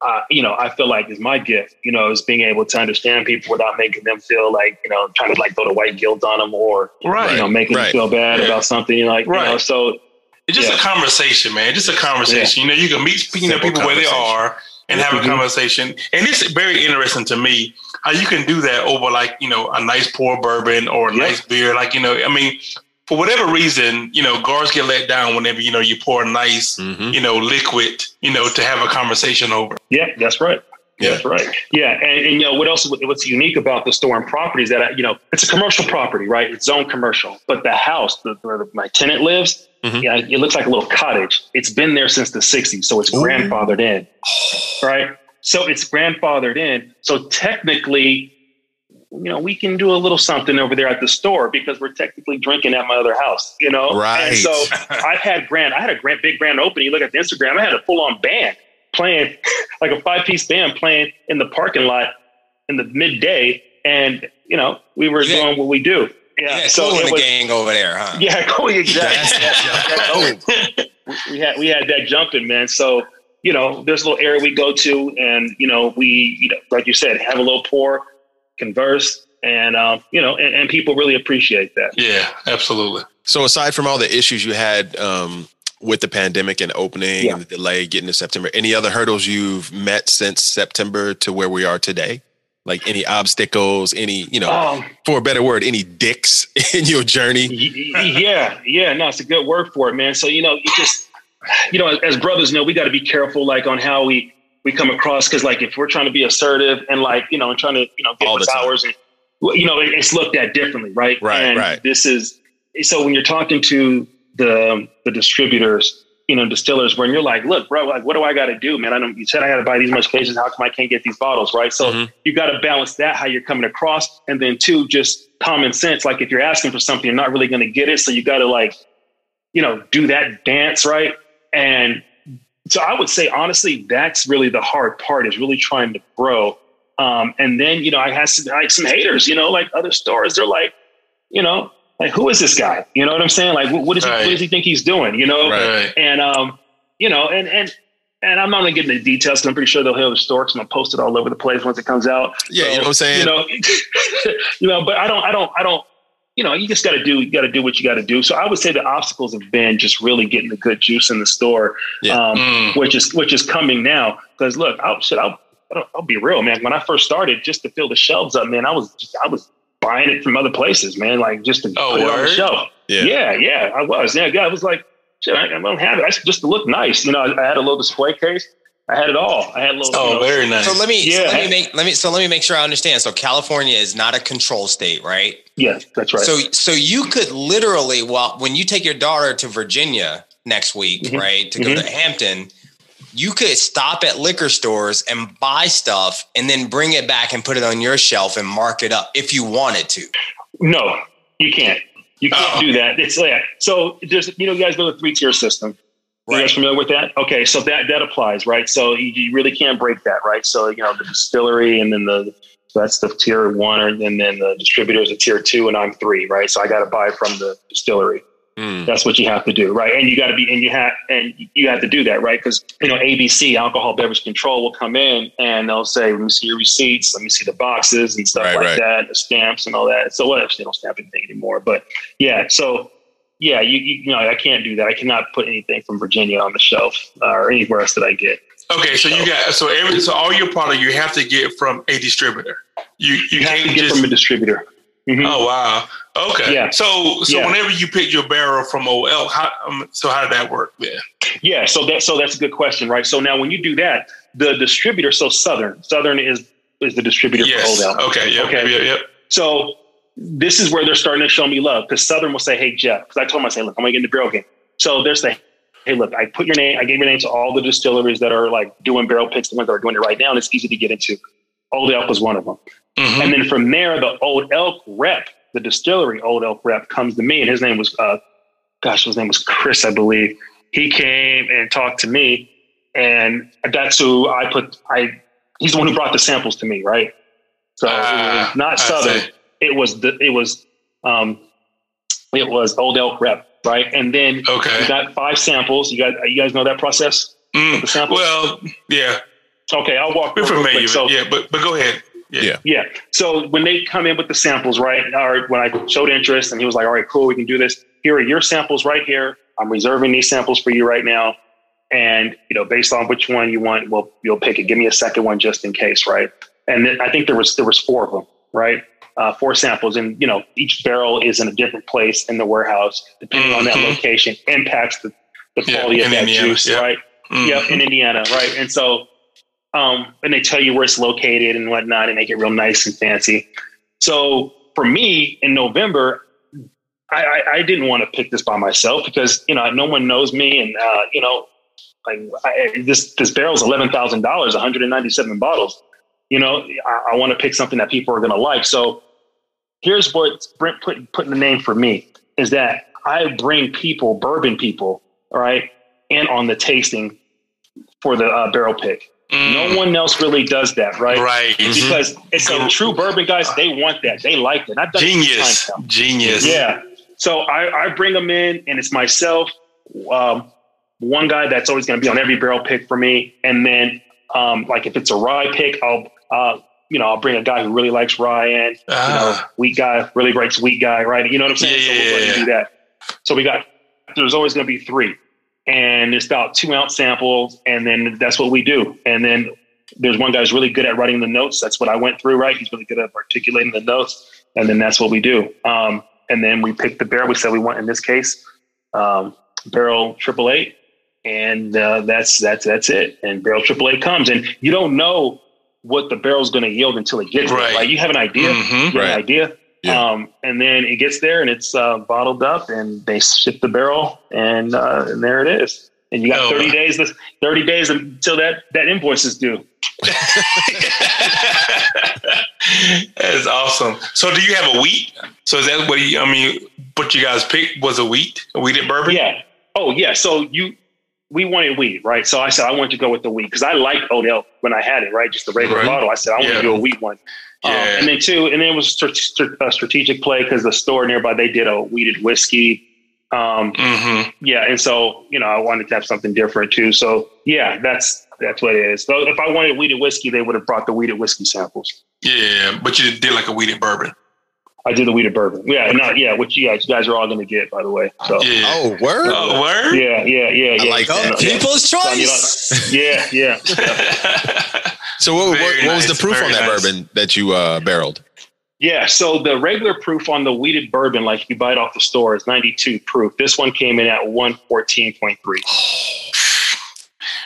uh, you know, I feel like is my gift. You know, is being able to understand people without making them feel like you know trying to like throw the white guilt on them or Right. you know making Right. them feel bad Yeah. about something. You know, like you know, Right. so It's just Yeah. a conversation, man. Just a conversation. You know, you can meet you know, people where they are and have a Mhm. conversation. And it's very interesting to me how you can do that over like you know a nice pour bourbon or a Yeah. nice beer. Like you know, I mean, for whatever reason, you know, guards get let down whenever you know you pour a nice Mhm. you know liquid, you know, to have a conversation over. Yeah, that's right. Yeah. That's right. Yeah, and, and you know what else? What's unique about the store and property is that I, you know it's a commercial property, right? It's zone commercial, but the house the, where my tenant lives, Mhm. yeah, it looks like a little cottage. It's been there since the '60s, so it's Ooh. grandfathered in, right? So it's grandfathered in. So technically, you know, we can do a little something over there at the store because we're technically drinking at my other house, you know. Right. And so (laughs) I've had grand. I had a grand, big grand opening. You look at the Instagram. I had a full on band playing, (laughs) like a five piece band playing in the parking lot in the midday, and you know we were got- doing what we do. You Yeah. So it the gang over there, huh? (laughs) yeah, exactly. That's dope. we, we had we had that jumping, man. So you know, there's a little area we go to, and you know, we you know, like you said, have a little pour, converse, and um, you know, and, and people really appreciate that. Yeah, absolutely. So aside from all the issues you had um, with the pandemic and opening Yeah. and the delay getting to September, any other hurdles you've met since September to where we are today? Like any obstacles, any, you know, Um, for a better word, any dicks (laughs) in your journey? Y- y- yeah, yeah, no, it's a good word for it, man. So you know, you just you know, as brothers, know we got to be careful, like on how we we come across, because like if we're trying to be assertive and like you know, and trying to you know get All the what's ours, and you know, it's looked at differently, right? Right, and right. This is so when you're talking to the the distributors, you know, distillers, when you're like, look, bro, like, what do I got to do, man? I don't. You said I got to buy these much cases. How come I can't get these bottles, right? So Mhm. you got to balance that how you're coming across, and then two, just common sense. Like if you're asking for something, you're not really going to get it, so you got to like, you know, do that dance, right? And so I would say honestly, that's really the hard part is really trying to grow. Um, and then you know, I had some like some haters, you know, like other stores, they're like, you know, like who is this guy? You know what I'm saying? Like, what, is he, what does he think he's doing? You know, Right. Right. and um, you know, and and and I'm not gonna get into the details because I'm pretty sure they'll hear the story. I'm gonna post it all over the place once it comes out. Yeah, you know what I'm saying? You know, (laughs) you know, but I don't, I don't, I don't. You know, you just got to do, you got to do what you got to do. So I would say the obstacles have been just really getting the good juice in the store, Yeah. um, Mm. which is which is coming now. Because look, I'll shit, I'll, I'll I'll be real, man. When I first started, just to fill the shelves up, man, I was just, I was buying it from other places, man, like just to Oh, put it on the shelf. Yeah. Yeah, yeah, I was. Yeah, yeah. I was like, shit, I, I don't have it. I, just to look nice. You know, I, I had a little display case. I had it all. I had a little. you Oh, know, very nice. So let me so Yeah. let me make let me so let me make sure I understand. So California is not a control state, right? Yeah, that's right. So so you could literally well when you take your daughter to Virginia next week, Mhm. right, to go to Hampton, you could stop at liquor stores and buy stuff and then bring it back and put it on your shelf and mark it up if you wanted to. no, you can't. You can't Oh. do that. It's yeah. So there's, you know, you guys know the three tier system. You guys familiar with that? Okay, so that that applies, right? So you, you really can't break that, right? So you know the distillery, and then the so that's the tier one, and then the distributors are tier two, and I'm three, right? So I got to buy from the distillery. Mm. That's what you have to do, right? And you got to be, and you have, and you have to do that, right? Because you know, ABC, Alcohol Beverage Control, will come in and they'll say, "Let me see your receipts. Let me see the boxes and stuff Right, like right. that, the stamps and all that." So what if they don't stamp anything anymore? But yeah, so yeah, you, you, you know, I can't do that. I cannot put anything from Virginia on the shelf uh, or anywhere else that I get. Okay, so you got so every so all your product you have to get from a distributor. You you, You have to get just. from a distributor. Mhm. oh wow. Okay. Yeah. So so Yeah. whenever you pick your barrel from OL, how um, so how did that work? Yeah. Yeah, so that so that's a good question, right? So now when you do that, the distributor, so Southern, Southern is is the distributor Yes. for Old Elk. Okay. Yep. Okay. Yep. Yep. So this is where they're starting to show me love because Southern will say, "Hey Jeff," because I told him, I say, "Look, I'm gonna get in the barrel game." So they're saying, "Hey, look, I put your name, I gave your name to all the distilleries that are like doing barrel picks, the ones that are doing it right now, and it's easy to get into." Old Elk was one of them, Mhm. and then from there, the Old Elk rep, the distillery Old Elk rep, comes to me, and his name was, uh, gosh, his name was Chris, I believe. He came and talked to me, and that's who I put. I he's the one who brought the samples to me, right? So Ah, not Southern. It was the it was um it was old elk rep right and then you Okay. got five samples you guys you guys know that process Mm, the samples? well, yeah, okay i'll walk we're through it real familiar. quick. so yeah, but but go ahead. Yeah. yeah so when they come in with the samples right or when i showed interest and he was like all right cool we can do this here are your samples right here i'm reserving these samples for you right now and you know based on which one you want well you'll pick it give me a second one just in case right And then I think there was there was four of them, right? Uh, four samples, and you know each barrel is in a different place in the warehouse, depending on that Mhm. location, impacts the, the Yeah, quality of in that Indiana, juice, yeah. right? Mhm. Yeah, in Indiana, right? And so, um, and they tell you where it's located and whatnot, and make it real nice and fancy. So for me, in November, I, I, I didn't want to pick this by myself because you know no one knows me, and uh, you know, like I, this this barrel's eleven thousand dollars, one hundred and ninety seven bottles. You know, I, I want to pick something that people are going to like. So here's what Brent put putting the name for me is that I bring people, bourbon people, all right, in on the tasting for the uh, barrel pick. Mm. No one else really does that, right? Right. Because it's a true bourbon guys. They want that. They like that. I've done it Genius. times now. Genius. Yeah. So I, I bring them in, and it's myself, um, one guy that's always going to be on every barrel pick for me, and then um, like if it's a rye pick, I'll uh, you know I'll bring a guy who really likes Ryan. You know, Ah. wheat guy really likes wheat guy, right? You know what I'm saying? Yeah, so we'll go yeah, do that. So we got there's always going to be three, and it's about two ounce samples, and then that's what we do, and then. There's one guy who's really good at writing the notes. That's what I went through, right? He's really good at articulating the notes, and then that's what we do. Um, and then we pick the barrel we said we want in this case um, barrel triple eight and uh, that's that's that's it and barrel triple eight comes and you don't know what the barrel's going to yield until it gets Right. there right you have an idea Mhm. you have Right. an idea Yeah. um, and then it gets there and it's uh, bottled up and they ship the barrel and uh, and there it is and you got Oh. 30 days 30 days until that that invoice is due (laughs) That's awesome. So, do you have a wheat? So, is that what you? I mean, what you guys picked was a wheat, a wheated bourbon. Yeah. Oh, yeah. So you, we wanted wheat, right? So I said I wanted to go with the wheat because I liked Old Elk when I had it, right? Just the regular Right. bottle. I said I want Yeah. to do a wheat one. Um, and then two, and then it was a strategic play because the store nearby they did a wheated whiskey. Um, Mm-hmm. yeah, and so you know I wanted to have something different too. So yeah, that's that's what it is. So if I wanted wheated whiskey, they would have brought the wheated whiskey samples. Yeah, but you did like a wheated bourbon. I did the wheated bourbon. Yeah, not yeah, which you guys, you guys are all going to get by the way. So yeah, Yeah. Oh, word. Oh, word. yeah, yeah, yeah. I like Yeah, that. yeah. People's So, you know, choice. yeah, yeah. (laughs) So what, what, Very what was the proof very on that nice. bourbon that you uh, barreled? Yeah, so the regular proof on the wheated bourbon, like you buy it off the store, is 92 proof. This one came in at 114.3. (sighs)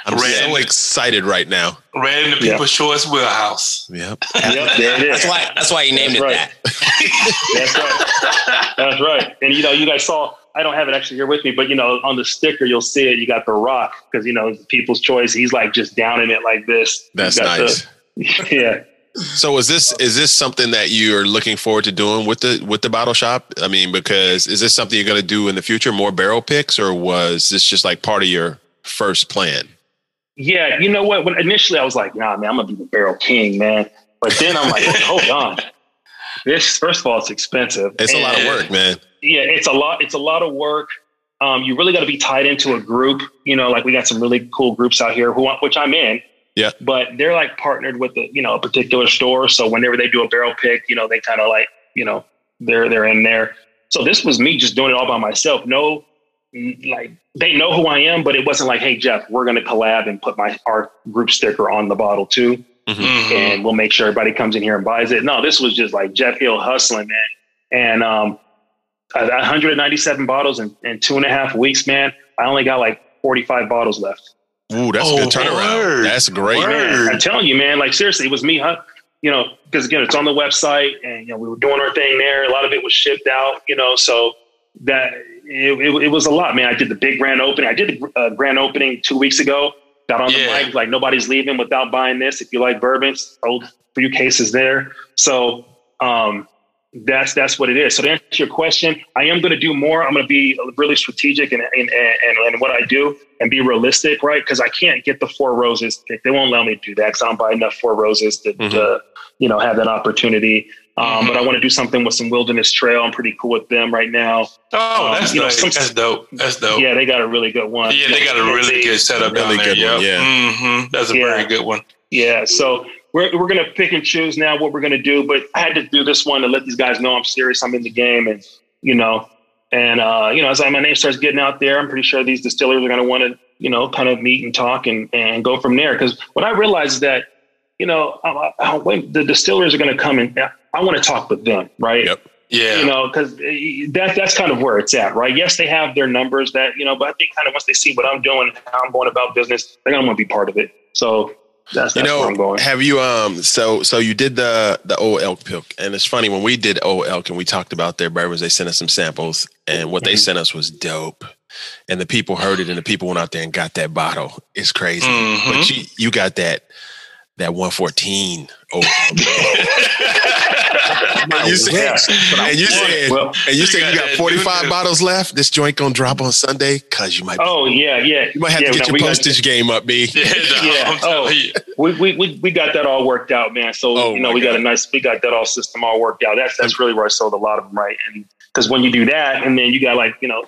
I'm Red. so excited right now. Right in the Yeah. people's choice wheelhouse. Yep. Yep, there it is. That's why. That's why you named That's it right. that. That's right. That's right. And you know, you guys saw, I don't have it actually here with me, but you know, on the sticker, you'll see it. You got the rock because, you know, people's choice. He's like just downing it like this. That's You nice. the- (laughs) yeah. So is this is this something that you're looking forward to doing with the with the bottle shop? I mean, because is this something you're going to do in the future, more barrel picks, or was this just like part of your first plan? Yeah. You know what? When initially I was like, nah, man, I'm to be the barrel king, man. But then I'm like, (laughs) hold on. This, first of all, it's expensive. It's a lot of work, man. yeah, it's a lot. It's a lot of work. Um, you really got to be tied into a group. You know, like we got some really cool groups out here who, which I'm in. Yeah. But they're like partnered with the, you know, a particular store. So whenever they do a barrel pick, you know, they kind of like, you know, they're they're in there. So this was me just doing it all by myself. No, like they know who I am, but it wasn't like, hey Jeff, we're going to collab and put my our group sticker on the bottle too Mhm. and we'll make sure everybody comes in here and buys it. No, this was just like Jeff Hill hustling, man. And um, uh, 197 bottles in, in two and a half weeks, man. I only got like 45 bottles left. Ooh, that's Oh, a good turnaround. word. That's great. Man, I'm telling you, man. Like seriously, it was me, huh? You know, because again, it's on the website, and you know, we were doing our thing there. A lot of it was shipped out, you know, so that it, it, it was a lot, man. I did the big grand opening. I did the uh, grand opening two weeks ago. Got on Yeah. the mic like nobody's leaving without buying this. If you like bourbons, sold a few cases there. So um, that's that's what it is. So to answer your question, I am going to do more. I'm going to be really strategic in, in, in, in what I do and be realistic, right? Because I can't get the four roses. They they won't allow me to do that because I don't buy enough four roses to, to you know have that opportunity. Um, But I want to do something with some Wilderness Trail. I'm pretty cool with them right now. Oh, Um, that's you know, nice. some- that's dope. That's dope. Yeah, they got a really good one. Yeah, they got a really good setup Really down there. good one, Yep. yeah. hmm That's a Yeah. very good one. Yeah, so we're we're gonna pick and choose now what we're gonna do. But I had to do this one to let these guys know I'm serious. I'm in the game, and you know, and uh, you know, as I, my name starts getting out there, I'm pretty sure these distillers are gonna want to you know kind of meet and talk and and go from there. Because what I realized is that you know, I, I, when the distillers are going to come and I want to talk with them, right? Yep. Yeah. You know, because that that's kind of where it's at, right? Yes, they have their numbers that you know, but I think kind of once they see what I'm doing, how I'm going about business, they're gonna want to be part of it. So that's, that's you know, where I'm going. have you um so so you did the the old elk pick, and it's funny when we did old elk and we talked about their bourbons, they sent us some samples, and what they Mhm. sent us was dope. And the people heard it, and the people went out there and got that bottle. It's crazy, Mhm. but you you got that that 114 old elk. (laughs) And you (laughs) said, Yeah. and you said, Well, and you You said got you got that 45 bottles left. This joint gonna drop on Sunday because you might be, oh yeah, yeah. you might have yeah, to get no, your we got- postage game up, B. (laughs) yeah, no, Yeah. Oh. you. we, we, we, we got that all worked out, man. So Oh, you know, my we got a nice, we got that all system all worked out. That's that's really where I sold a lot of them, right? And because when you do that, and then you got like you know,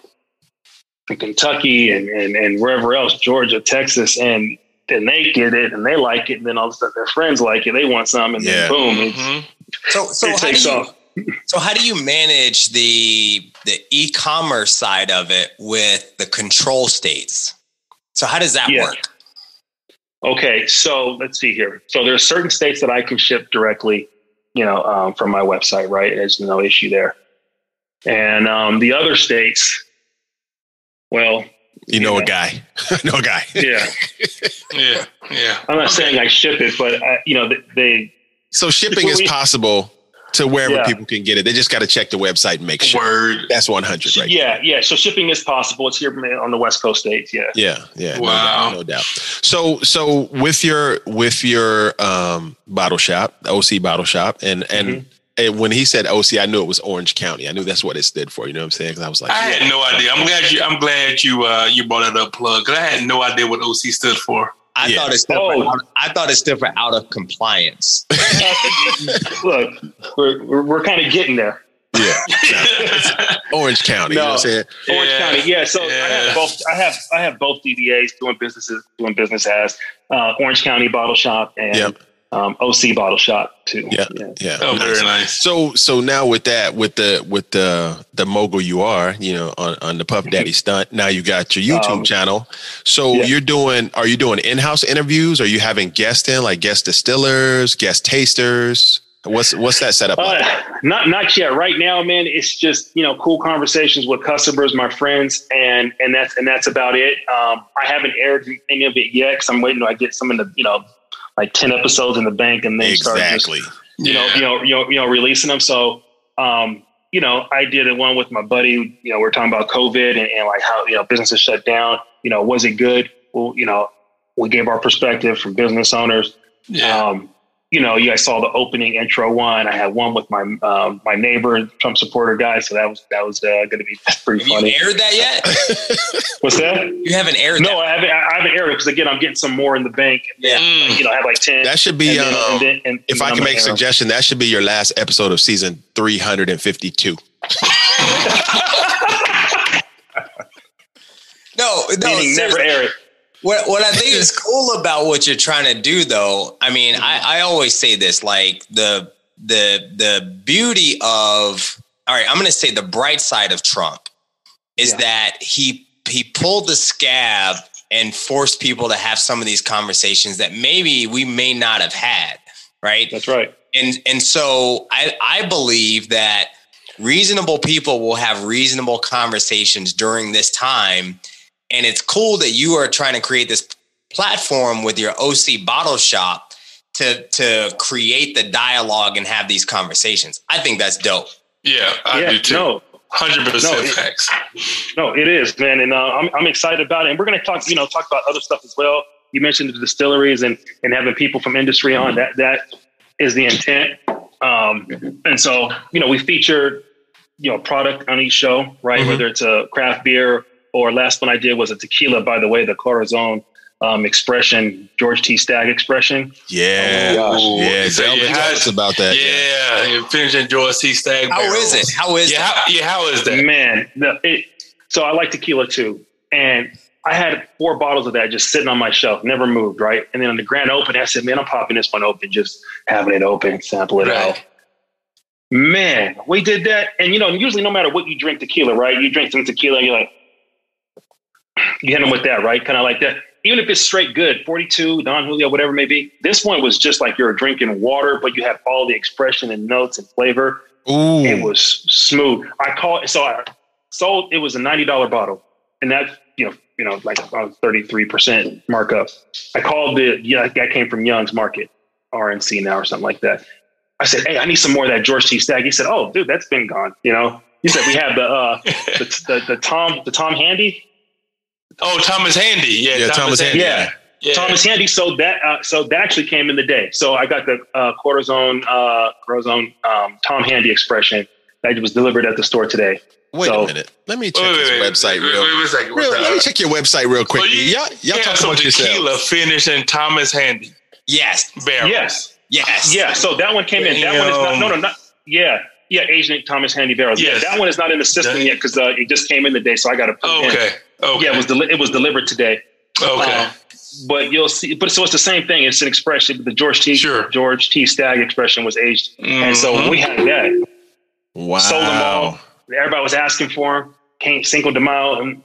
Kentucky and and and wherever else, Georgia, Texas, and then they get it and they like it, and then all of a sudden their friends like it, they want some, and Yeah. then boom, it's, Mhm. So, so it how do takes you, off. so how do you manage the the e-commerce side of it with the control states? So how does that Yeah. work? Okay, so let's see here. So there are certain states that I can ship directly, you know, um, from my website, right? There's no issue there. And um, the other states, well, You know a guy. I (laughs) know a guy. yeah, (laughs) Yeah. Yeah. I'm not saying I ship it, but I, you know, they, they So shipping is possible to wherever Yeah. people can get it. They just got to check the website and make sure. Word. That's 100, right? yeah, yeah. So shipping is possible. It's here on the West Coast states. Yeah. Yeah, yeah. no Wow. doubt, No doubt. So so with your with your um bottle shop, OC bottle shop, and and, Mm-hmm. and when he said OC, I knew it was Orange County. I knew that's what it stood for. You know what I'm saying? Because I was like, I had no idea. I'm glad you. I'm glad you. Uh, you brought it up, plug. Because I had no idea what OC stood for. I Yeah. thought it stood Oh. for out, I thought it stood for out of compliance. (laughs) Look, we're we're, we're kind of getting there. yeah, (laughs) Orange County. You know what I'm saying? Orange Yeah. County. Yeah. So I have both. I have I have both DBAs doing businesses doing business as uh, Orange County Bottle Shop and Yep. Um, OC Bottle Shop too. Yeah. Yeah. oh, nice. very nice. So so now with that with the with the the mogul you are, you know, on, on the Puff Daddy stunt, now you got your YouTube Um, channel. So yeah. you're doing are you doing in-house interviews? Are you having guests in like guest distillers, guest tasters? What's what's that setup like? Uh, not not yet. Right now, man, it's just you know cool conversations with customers, my friends, and and that's and that's about it. Um, I haven't aired any of it yet because I'm waiting till I get some in the you know like ten episodes in the bank and then start just Exactly. you know, you know, you know, you know, releasing them. So, um, you know, I did it one with my buddy. You know, we are talking about COVID and, and like how you know businesses shut down. You know, was it good? Well, you know, we gave our perspective from business owners. Yeah. Um, you know, you guys saw the opening intro one. I had one with my um, my neighbor, Trump supporter guy. So that was that was uh, going to be (laughs) pretty Have funny. you aired that yet? (laughs) What's that? You haven't aired No, that. I haven't. I haven't aired it because again, I'm getting some more in the bank. Yeah. Mm. You know, I have like ten. That should be and then- um, and then- and- if and I can make a gonna air 'em. suggestion, that should be your last episode of season 352. (laughs) No, no. Meaning never seriously. air it. What what I think is (laughs) cool about what you're trying to do, though, I mean, I, I always say this, like the the the beauty of all right, I'm gonna say the bright side of Trump is Yeah. that he he pulled the scab and forced people to have some of these conversations that maybe we may not have had, right? That's right. and and so I I believe that reasonable people will have reasonable conversations during this time, and it's cool that you are trying to create this platform with your OC bottle shop to to create the dialogue and have these conversations. I think that's dope. Yeah, I yeah, do too. no, Hundred No, percent it- facts. no, it is, man, and uh, I'm I'm excited about it. And we're going to talk, you know, talk about other stuff as well. You mentioned the distilleries and and having people from industry on. That that is the intent. Um, and so, you know, we feature, you know, product on each show, right? Mhm. Whether it's a craft beer or last one I did was a tequila. By the way, the Corazon um, expression, George T. Stagg expression. Yeah. Oh. Yeah. So Delvin you told us about that. Yeah, you finishing George T. Stagg. How is it? How is Yeah, that? how, yeah. How is that? Man, the, it, so I like tequila too. And I had four bottles of that just sitting on my shelf, never moved, right? And then on the grand opening, I said, man, I'm popping this one open, just having it open, sample it Right. out. Man, we did that. And you know, usually no matter what you drink tequila, right? You drink some tequila, you're like, you hit them with that, right? Kind of like that. even if it's straight good, 42, Don Julio, whatever it may be. This one was just like you're drinking water, but you have all the expression and notes and flavor. Ooh. It was smooth. I call so I sold it was a $90 bottle. And that's, you know, you know, like about 33% markup. I called the yeah, that came from Young's Market, RNC now or something like that. I said, Hey, I need some more of that George T. Stagg. He said, Oh, dude, that's been gone. You know, he said we have the uh the, the, the Tom the Tom Handy. Oh, Thomas Handy. Yeah, Yeah, Thomas Handy. Yeah. Yeah. Thomas Handy. So that uh, so that actually came in the day. So I got the uh, Corazon uh, Corazon um, Tom Handy expression that was delivered at the store today. Wait So- a minute. Let me check Wait, his wait, wait, website wait, real. wait, wait a second. real let me check your website real quick. So you- y'all, y'all yeah, talk some amongst tequila yourselves. finish in Thomas Handy Yes. barrels. Yes. Yes. Yeah. So that one came in. That one is not. No, no, not. Yeah. Yeah. Asian Thomas Handy barrels. Yes. Yeah. That one is not in the system Yeah. yet because uh, it just came in the day. So I got to put it in. Okay. Okay. Yeah. It was deli- it was delivered today. okay. Uh, but you'll see. But so it's the same thing. It's an expression. The George T. Sure. George T. Stagg expression was aged, and so Mhm. we had that. Wow. sold them all. Everybody was asking for them. Can't single them out. And,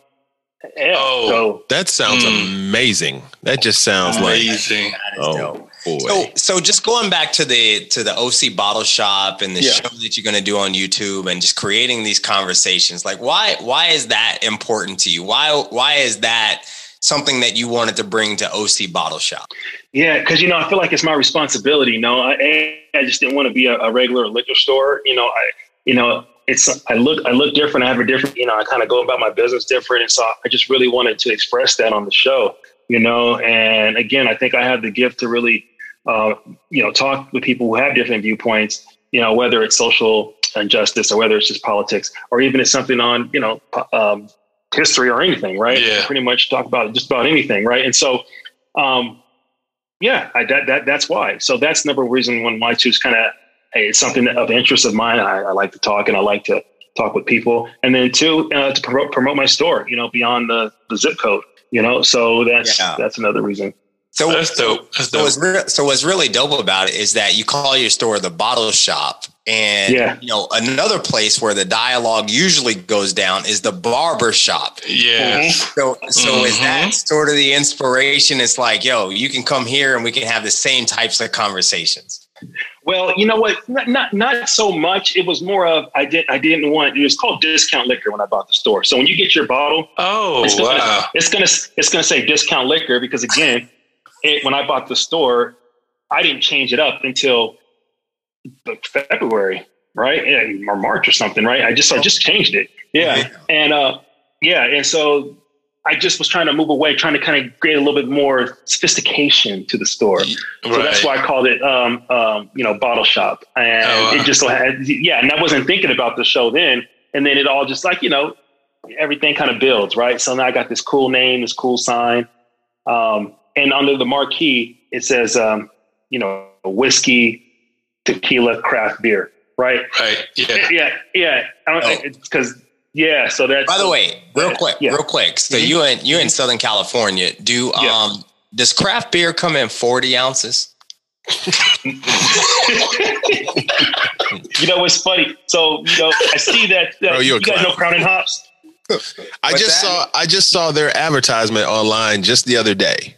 yeah. Oh. So That sounds Mm. amazing. That just sounds like amazing. oh boy. So, so just going back to the to the OC bottle shop and the Yeah. show that you're going to do on YouTube and just creating these conversations, like why why is that important to you? Why why is that something that you wanted to bring to OC Bottle Shop? yeah, because you know I feel like it's my responsibility. You know, I, I just didn't want to be a, a regular liquor store. You know, I you know it's I look I look different. I have a different. You know, I kind of go about my business different, and so I just really wanted to express that on the show. You know, and again, I think I have the gift to really uh, you know talk with people who have different viewpoints. You know, whether it's social injustice or whether it's just politics or even it's something on you know um, history or anything, right? Yeah. Pretty much talk about just about anything, right? And so, um, yeah, I, that, that that's why. So that's number one reason when why choose kind of hey, it's something of interest of mine. I, I like to talk and I like to talk with people, and then two uh, to promote promote my store. You know, beyond the the zip code. You know, so that's Yeah. that's another reason. So That's dope. That's So what's, re- so what's really dope about it is that you call your store the bottle shop. And Yeah. you know, another place where the dialogue usually goes down is the barber shop. Yes. So so is that Mhm. sort of the inspiration? It's like, yo, you can come here and we can have the same types of conversations. Well, you know what? Not, not not so much. It was more of I did I didn't want. It was called discount liquor when I bought the store. So when you get your bottle, Oh it's gonna, wow. it's gonna it's gonna say discount liquor because again, it, when I bought the store, I didn't change it up until February, right, or March or something, right? I just I just changed it, yeah, and uh, yeah, and so I just was trying to move away, trying to kind of create a little bit more sophistication to the store. So that's why I called it, um, um, you know, bottle shop, and Oh, wow. it just so had, yeah, and I wasn't thinking about the show then, and then it all just like you know, everything kind of builds, right? So now I got this cool name, this cool sign, um, and under the marquee it says, um, you know, whiskey, tequila, craft beer, right? Right. Yeah. Yeah, yeah, Oh. because yeah, so that's By the way, real quick, Yeah. real quick. So Mhm. you in you in Southern California. Do Yeah. um does craft beer come in 40 ounces? you know what's funny? So you know, I see that uh, (laughs) Bro, you're a you guys know Crown and Hops. (laughs) I What's just that? saw I just saw their advertisement online just the other day.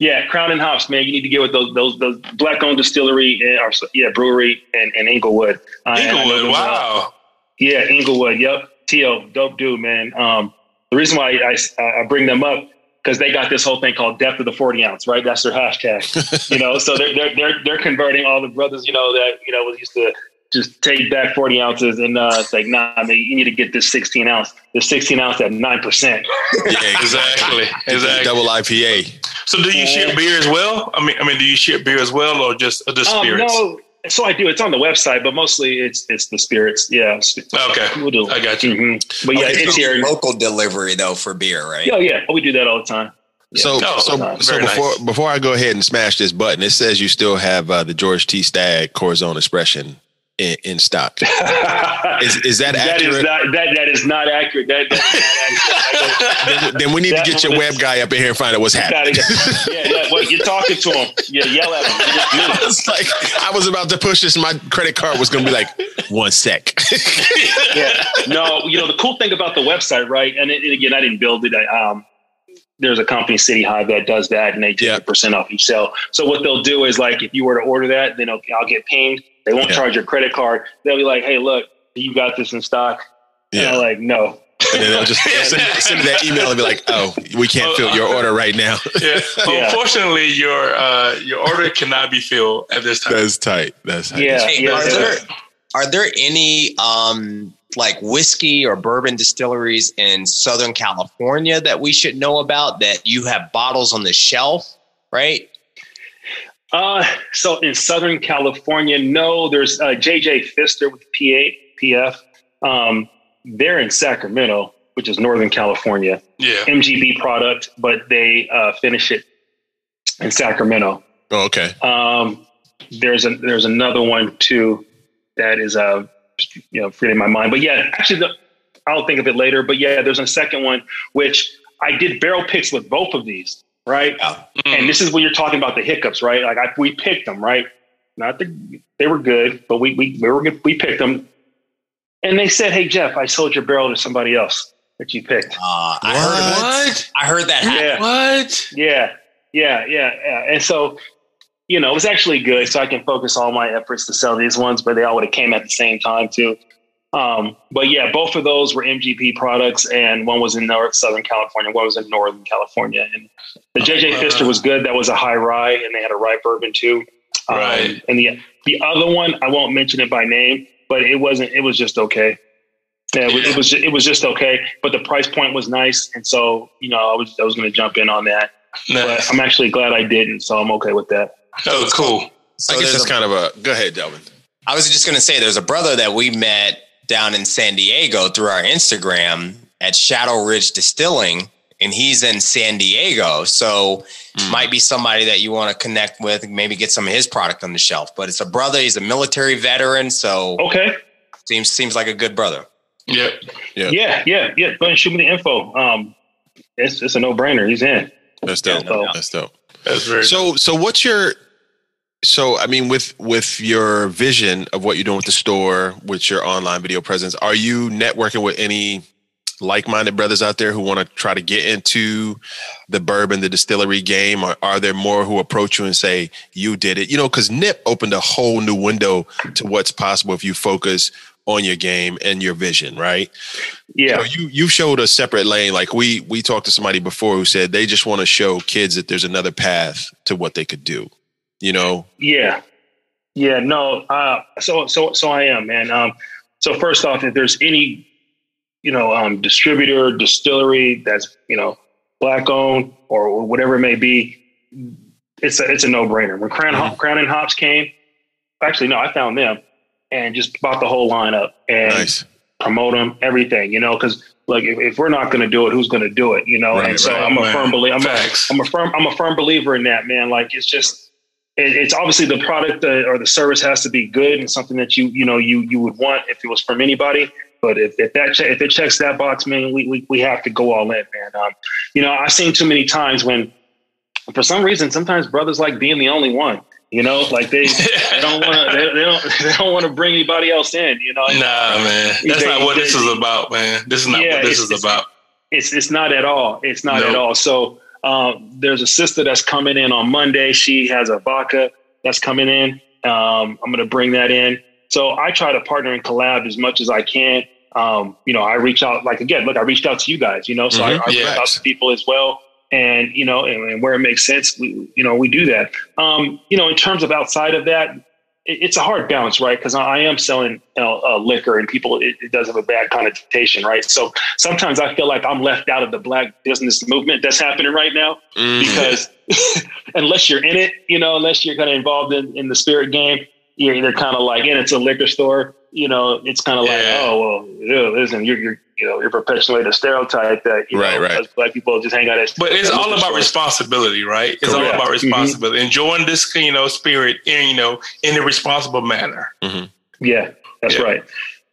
Yeah, Crown and Hops, man. You need to get with those those those black owned distillery and or yeah brewery and and Inglewood. Uh, and I know Inglewood. those, uh, Wow. yeah, Inglewood. Yep. T.O. Dope dude, man. Um, the reason why I, I, I bring them up because they got this whole thing called depth of the 40 ounce, right? That's their hashtag. (laughs) you know, so they're, they're they're they're converting all the brothers, you know, that you know was used to just take back 40 ounces and uh, it's like, nah, man, you need to get this 16 ounce, the 16 ounce at nine percent. Yeah, Exactly. (laughs) Exactly. Double IPA. So do you ship beer as well? I mean, I mean, do you ship beer as well, or just uh, the Um, spirits? no, so I do. It's on the website, but mostly it's it's the spirits. Yeah. Okay. We'll do. I got you. Mhm. But yeah, Okay, it's so here. local delivery though for beer, right? Oh yeah, we do that all the time. Yeah. So Oh, so nice. so before nice. before I go ahead and smash this button, it says you still have uh, the George T. Stagg Corazon expression in, in stock. Is is that That is accurate? not that that is not accurate. That, not accurate. then, then we need to get your web guy up in here and find out what's I happening. yeah, yeah. Well, you're talking to him. Yeah, yell at him. (laughs) Mute. it's like I was about to push this. My credit card was going to be like one sec. (laughs) yeah. No, you know the cool thing about the website, right? And, it, and again, I didn't build it. I, um, there's a company, City Hive, that does that, and they take Yeah. a percent off each sale. So what they'll do is like, if you were to order that, then I'll, I'll get pinged. They won't Yeah. charge your credit card. They'll be like, "Hey, look, you got this in stock." And I'm Yeah. like, "No." And then they'll just (laughs) send, send me that email and be like, oh, we can't fill your order right now. (laughs) Yeah. (laughs) Yeah. Unfortunately, your uh, your order cannot be filled at this time. That's tight. That's tight. Yeah, Hey, yeah, are yeah. there are there any um like whiskey or bourbon distilleries in Southern California that we should know about that you have bottles on the shelf, right? Uh, so in Southern California, no, there's uh, JJ Pfister with P8, PF. Um, they're in Sacramento, which is Northern California. Yeah. MGP product, but they uh, finish it in Sacramento. Oh, okay. Um, there's a there's another one too that is uh you know forgetting my mind, but yeah, actually the, I'll think of it later. But yeah, there's a second one which I did barrel picks with both of these, right? And this is when you're talking about the hiccups, right? Like I, we picked them, right? Not the they were good, but we we we were good, we picked them, and they said, "Hey Jeff, I sold your barrel to somebody else that you picked." Uh, I heard What? I heard that. Yeah. What? Yeah, yeah, yeah, yeah. And so, you know, it was actually good. So I can focus all my efforts to sell these ones, but they all would have came at the same time too. Um, but yeah, both of those were MGP products, and one was in North Southern California, one was in Northern California. And the JJ Pfister was good. That was a high rye, and they had a rye bourbon too. Um, Right. And the the other one, I won't mention it by name, but it wasn't. It was just okay. Yeah, it was, it was it was just okay, but the price point was nice, and so you know I was I was going to jump in on that but Nice. I'm actually glad I didn't, so I'm okay with that. Oh, cool. So I guess that's a- kind of a go ahead, Delvin. I was just going to say there's a brother that we met down in San Diego through our Instagram at Shadow Ridge Distilling, and he's in San Diego. So Mm. might be somebody that you want to connect with, and maybe get some of his product on the shelf. But it's a brother. He's a military veteran, so Okay. seems seems like a good brother. Yep. Yeah. Yeah, yeah, yeah. Go ahead and shoot me the info. Um, it's it's a no brainer. He's in. That's dope. Yeah, no That's dope. That's very So so what's your so I mean with with your vision of what you're doing with the store, with your online video presence, are you networking with any like-minded brothers out there who want to try to get into the bourbon, the distillery game? Or are there more who approach you and say, you did it? You know, because Nip opened a whole new window to what's possible if you focus on your game and your vision, right? Yeah, So you you showed a separate lane. Like we we talked to somebody before who said they just want to show kids that there's another path to what they could do. You know, yeah, yeah. No, uh, so so so I am, man. Um, so first off, if there's any, you know, um, distributor, distillery that's you know black owned or whatever it may be, it's a it's a no brainer. When Crown Mhm. Crown and Hops came, actually no, I found them and just bought the whole lineup and. nice. promote them, everything, you know, because like if, if we're not going to do it, who's going to do it, you know? Right, and so right, I'm a man. firm believer. I'm. I'm a firm. I'm a firm believer in that, man. Like it's just, it, it's obviously the product uh, or the service has to be good and something that you you know you you would want if it was from anybody. But if, if that che- if it checks that box, man, we, we we have to go all in, man. Um, you know, I've seen too many times when, for some reason, sometimes brothers like being the only one. You know, like they they don't want to they, they don't (laughs) they don't want to bring anybody else in. You know, Nah, man. That's They- not what this is about, man. This is not Yeah, what this is about. it's it's not at all. It's not No. at all. So um, there's a sister that's coming in on Monday. She has a vodka that's coming in. Um, I'm going to bring that in. So I try to partner and collab as much as I can. Um, you know, I reach out like again, look, I reached out to you guys. You know, so Mhm. I, I reach out to people as well. And you know, and, and where it makes sense, we you know we do that. Um, you know, in terms of outside of that, it's a hard balance, right? Because I am selling you know, uh, liquor, and people it, it does have a bad connotation, right? So sometimes I feel like I'm left out of the black business movement that's happening right now Mhm. because (laughs) unless you're in it, you know, unless you're kind of involved in, in the spirit game, you're either kind of like, and it's a liquor store, you know, it's kind of like, oh well, ew, listen, you're you're you know you're perpetuating a stereotype that you Right, know right. us black people just hang out at. But it's all about stores. responsibility, right? It's all Correct. about Mhm. responsibility. Enjoying this, you know, spirit in, you know, in a responsible manner. Yeah, that's Yeah. right.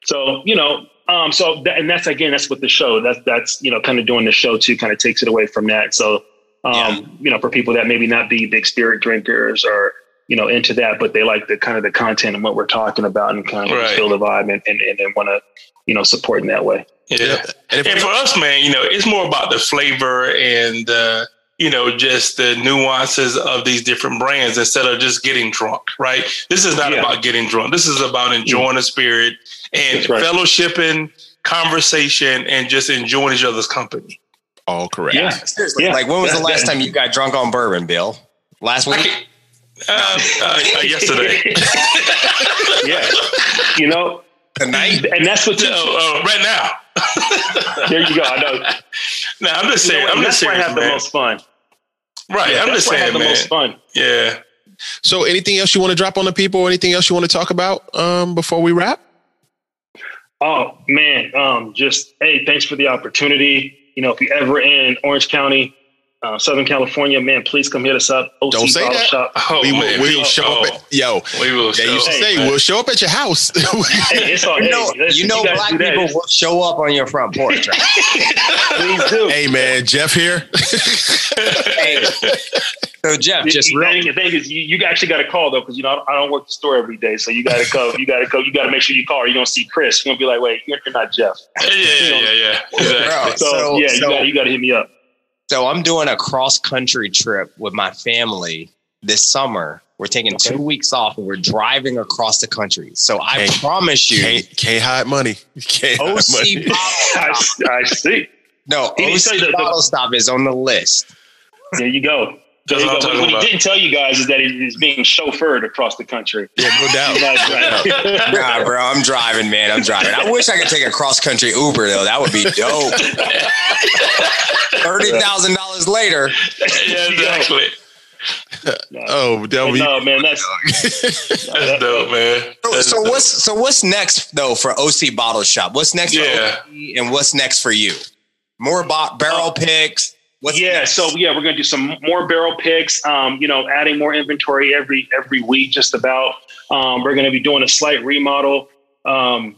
So you know, um, so that, and that's again, that's what the show. That's that's you know, kind of doing the show too, kind of takes it away from that. So, um, Yeah. you know, for people that maybe not be big spirit drinkers or you know into that, but they like the kind of the content and what we're talking about and kind of Right. feel the vibe and and, and, and want to you know support in that way. Yeah. And, and for us, man, you know, it's more about the flavor and uh, you know, just the nuances of these different brands instead of just getting drunk, right? This is not yeah. about getting drunk. This is about enjoying the spirit and right. fellowshipping, conversation, and just enjoying each other's company. All correct. Yeah, seriously. Yeah. Like, when was the last time you got drunk on bourbon, Bill? Last week? Uh, uh, uh, yesterday. (laughs) yeah. You know, tonight, and that's what. You, uh, right now. there you go. I know. (laughs) No, I'm just saying. You know I'm just saying. That's why I have man. the most fun. Right. Yeah, I'm just saying, have man. the most fun. Yeah. So, anything else you want to drop on the people? Anything else you want to talk about um, before we wrap? Oh man, um, just hey, thanks for the opportunity. You know, if you're ever in Orange County, uh, Southern California, man, please come hit us up. OC Don't say that. Shop. Oh, we will, we will show oh, up. At, yo, we will. Yeah, you should say man. we'll show up at your house. hey, (laughs) it's all, you know, hey, you know, black people will show up on your front porch. Right? (laughs) please do. Hey, man, Jeff here. (laughs) hey, so Jeff, just the, real- the thing is, you, you actually got to call though, because you know I don't work the store every day, so you got to go. You got to go. You got to make sure you call, or you're gonna see Chris. You're gonna be like, wait, you're, not Jeff. Yeah, yeah, yeah, yeah. Exactly. So, so, yeah, so, you got you got to hit me up. So I'm doing a cross country trip with my family this summer. We're taking okay. two weeks off and we're driving across the country. So I can't, promise you, can't, can't hide money. Can't OC hide money. (laughs) I, I see. No, he OC bottle stop is on the list. There you go. There. What, what he didn't tell you guys is that he is being chauffeured across the country. Yeah, no (laughs) doubt. nah, bro, I'm driving, man. I'm driving. I wish I could take a cross country Uber though. That would be dope. (laughs) Thirty thousand dollars later. Yeah, (laughs) exactly. No. Oh, that no, man, that's that's dope, man. That's so, so dope. what's so what's next though for OC Bottle Shop? What's next yeah. for OC and what's next for you? More bo- barrel uh, picks. What's yeah, next? so yeah, we're gonna do some more barrel picks. Um, you know, adding more inventory every every week, just about. Um, we're gonna be doing a slight remodel. Um,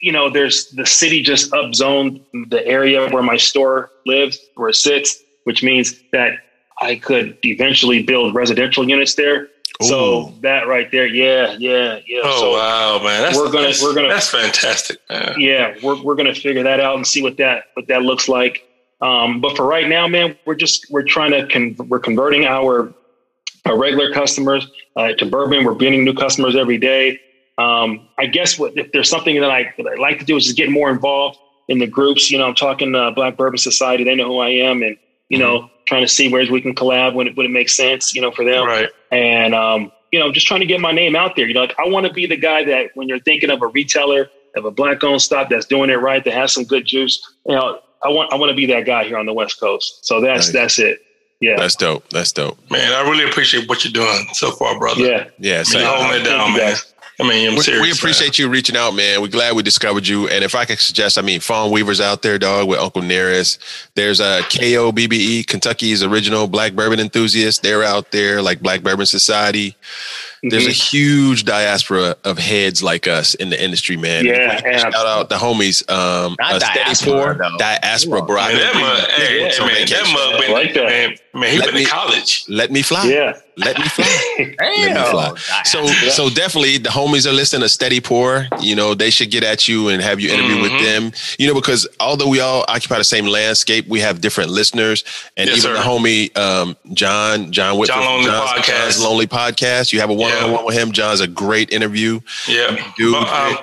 you know, there's the city just upzoned the area where my store lives, where it sits, which means that I could eventually build residential units there. Ooh. So that right there, yeah, yeah, yeah. Oh so wow, man, that's, we're gonna we're gonna that's fantastic. Man. Yeah, we're we're gonna figure that out and see what that what that looks like. Um, but for right now, man, we're just we're trying to con- we're converting our our regular customers uh, to bourbon. We're bringing new customers every day. Um, I guess what, if there's something that I, that I like to do is just get more involved in the groups. You know, I'm talking uh, Black Bourbon Society. They know who I am, and you know, mm-hmm. trying to see where we can collab when it when it makes sense. You know, for them. Right. And um, you know, just trying to get my name out there. You know, like I want to be the guy that when you're thinking of a retailer of a black owned stop that's doing it right, that has some good juice. You know, I want I want to be that guy here on the West Coast. So that's nice. that's it. Yeah, that's dope. That's dope, man. I really appreciate what you're doing so far, brother. Yeah, yeah. So holding it down, man. I mean, I'm we, serious, we appreciate man. you reaching out, man. We're glad we discovered you. And if I could suggest, I mean, Fawn Weaver's out there, dog, with Uncle Nearest. There's a KOBBE, Kentucky's original black bourbon enthusiast. They're out there, like Black Bourbon Society. Mm-hmm. There's a mm-hmm. huge diaspora of heads like us in the industry, man. Yeah, shout out the homies. Um, Not diaspora, though. diaspora, bro. Man, that mug, hey, man, that mug been, like that. man, man, he let went me, to college. Let me fly. Yeah, let me fly. (laughs) let me fly. So, so definitely the homies are listening to Steady Pour. You know, they should get at you and have you interview mm-hmm. with them. You know, because although we all occupy the same landscape, we have different listeners, and yes, even sir. the homie um, John John Whitfield, John Lonely John's, podcast, John's Lonely podcast. You have a one on one with him. John's a great interview. Yeah, dude. Um,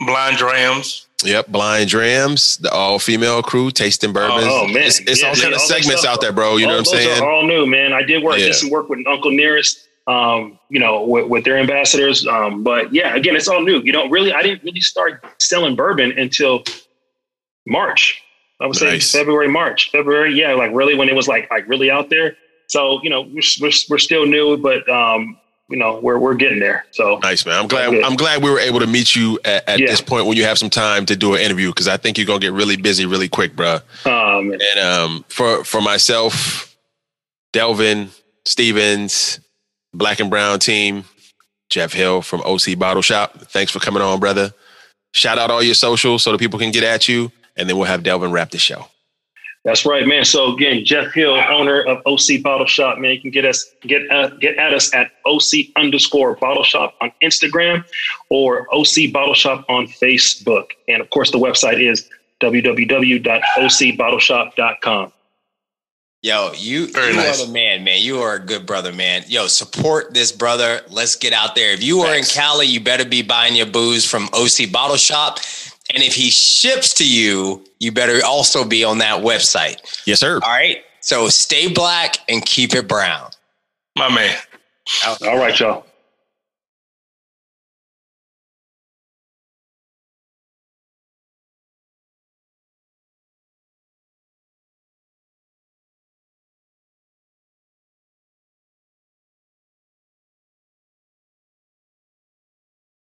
Blind Drams. Yep, Blind Drams, the all female crew, tasting bourbons. Oh, oh man, it's, it's yeah, all kind of segments out there, bro. You all, know what I'm saying? Are all new, man. I did work, yeah. did some work with Uncle Nearest, um, you know, with, with their ambassadors. Um, but yeah, again, it's all new. You don't really, I didn't really start selling bourbon until March. I would nice. say February, March, February. Yeah, like really when it was like like really out there. So you know, we're we're, we're still new, but um, you know we're we're getting there. So nice, man. I'm glad I'm glad we were able to meet you at, at yeah. this point when you have some time to do an interview because I think you're gonna get really busy really quick, bro. Um, and um, for for myself, Delvin Stevens, Black and Brown team, Jeff Hill from OC Bottle Shop. Thanks for coming on, brother. Shout out all your socials so that people can get at you, and then we'll have Delvin wrap the show. That's right, man. So again, Jeff Hill, owner of OC Bottle Shop, man. You can get us get uh, get at us at OC underscore Bottle Shop on Instagram or OC Bottle Shop on Facebook, and of course the website is www.ocbottleshop.com. Yo, you, Very you nice. are the man, man. You are a good brother, man. Yo, support this brother. Let's get out there. If you are in Cali, you better be buying your booze from OC Bottle Shop. And if he ships to you, you better also be on that website. Yes, sir. All right. So stay black and keep it brown. My man. All right, y'all.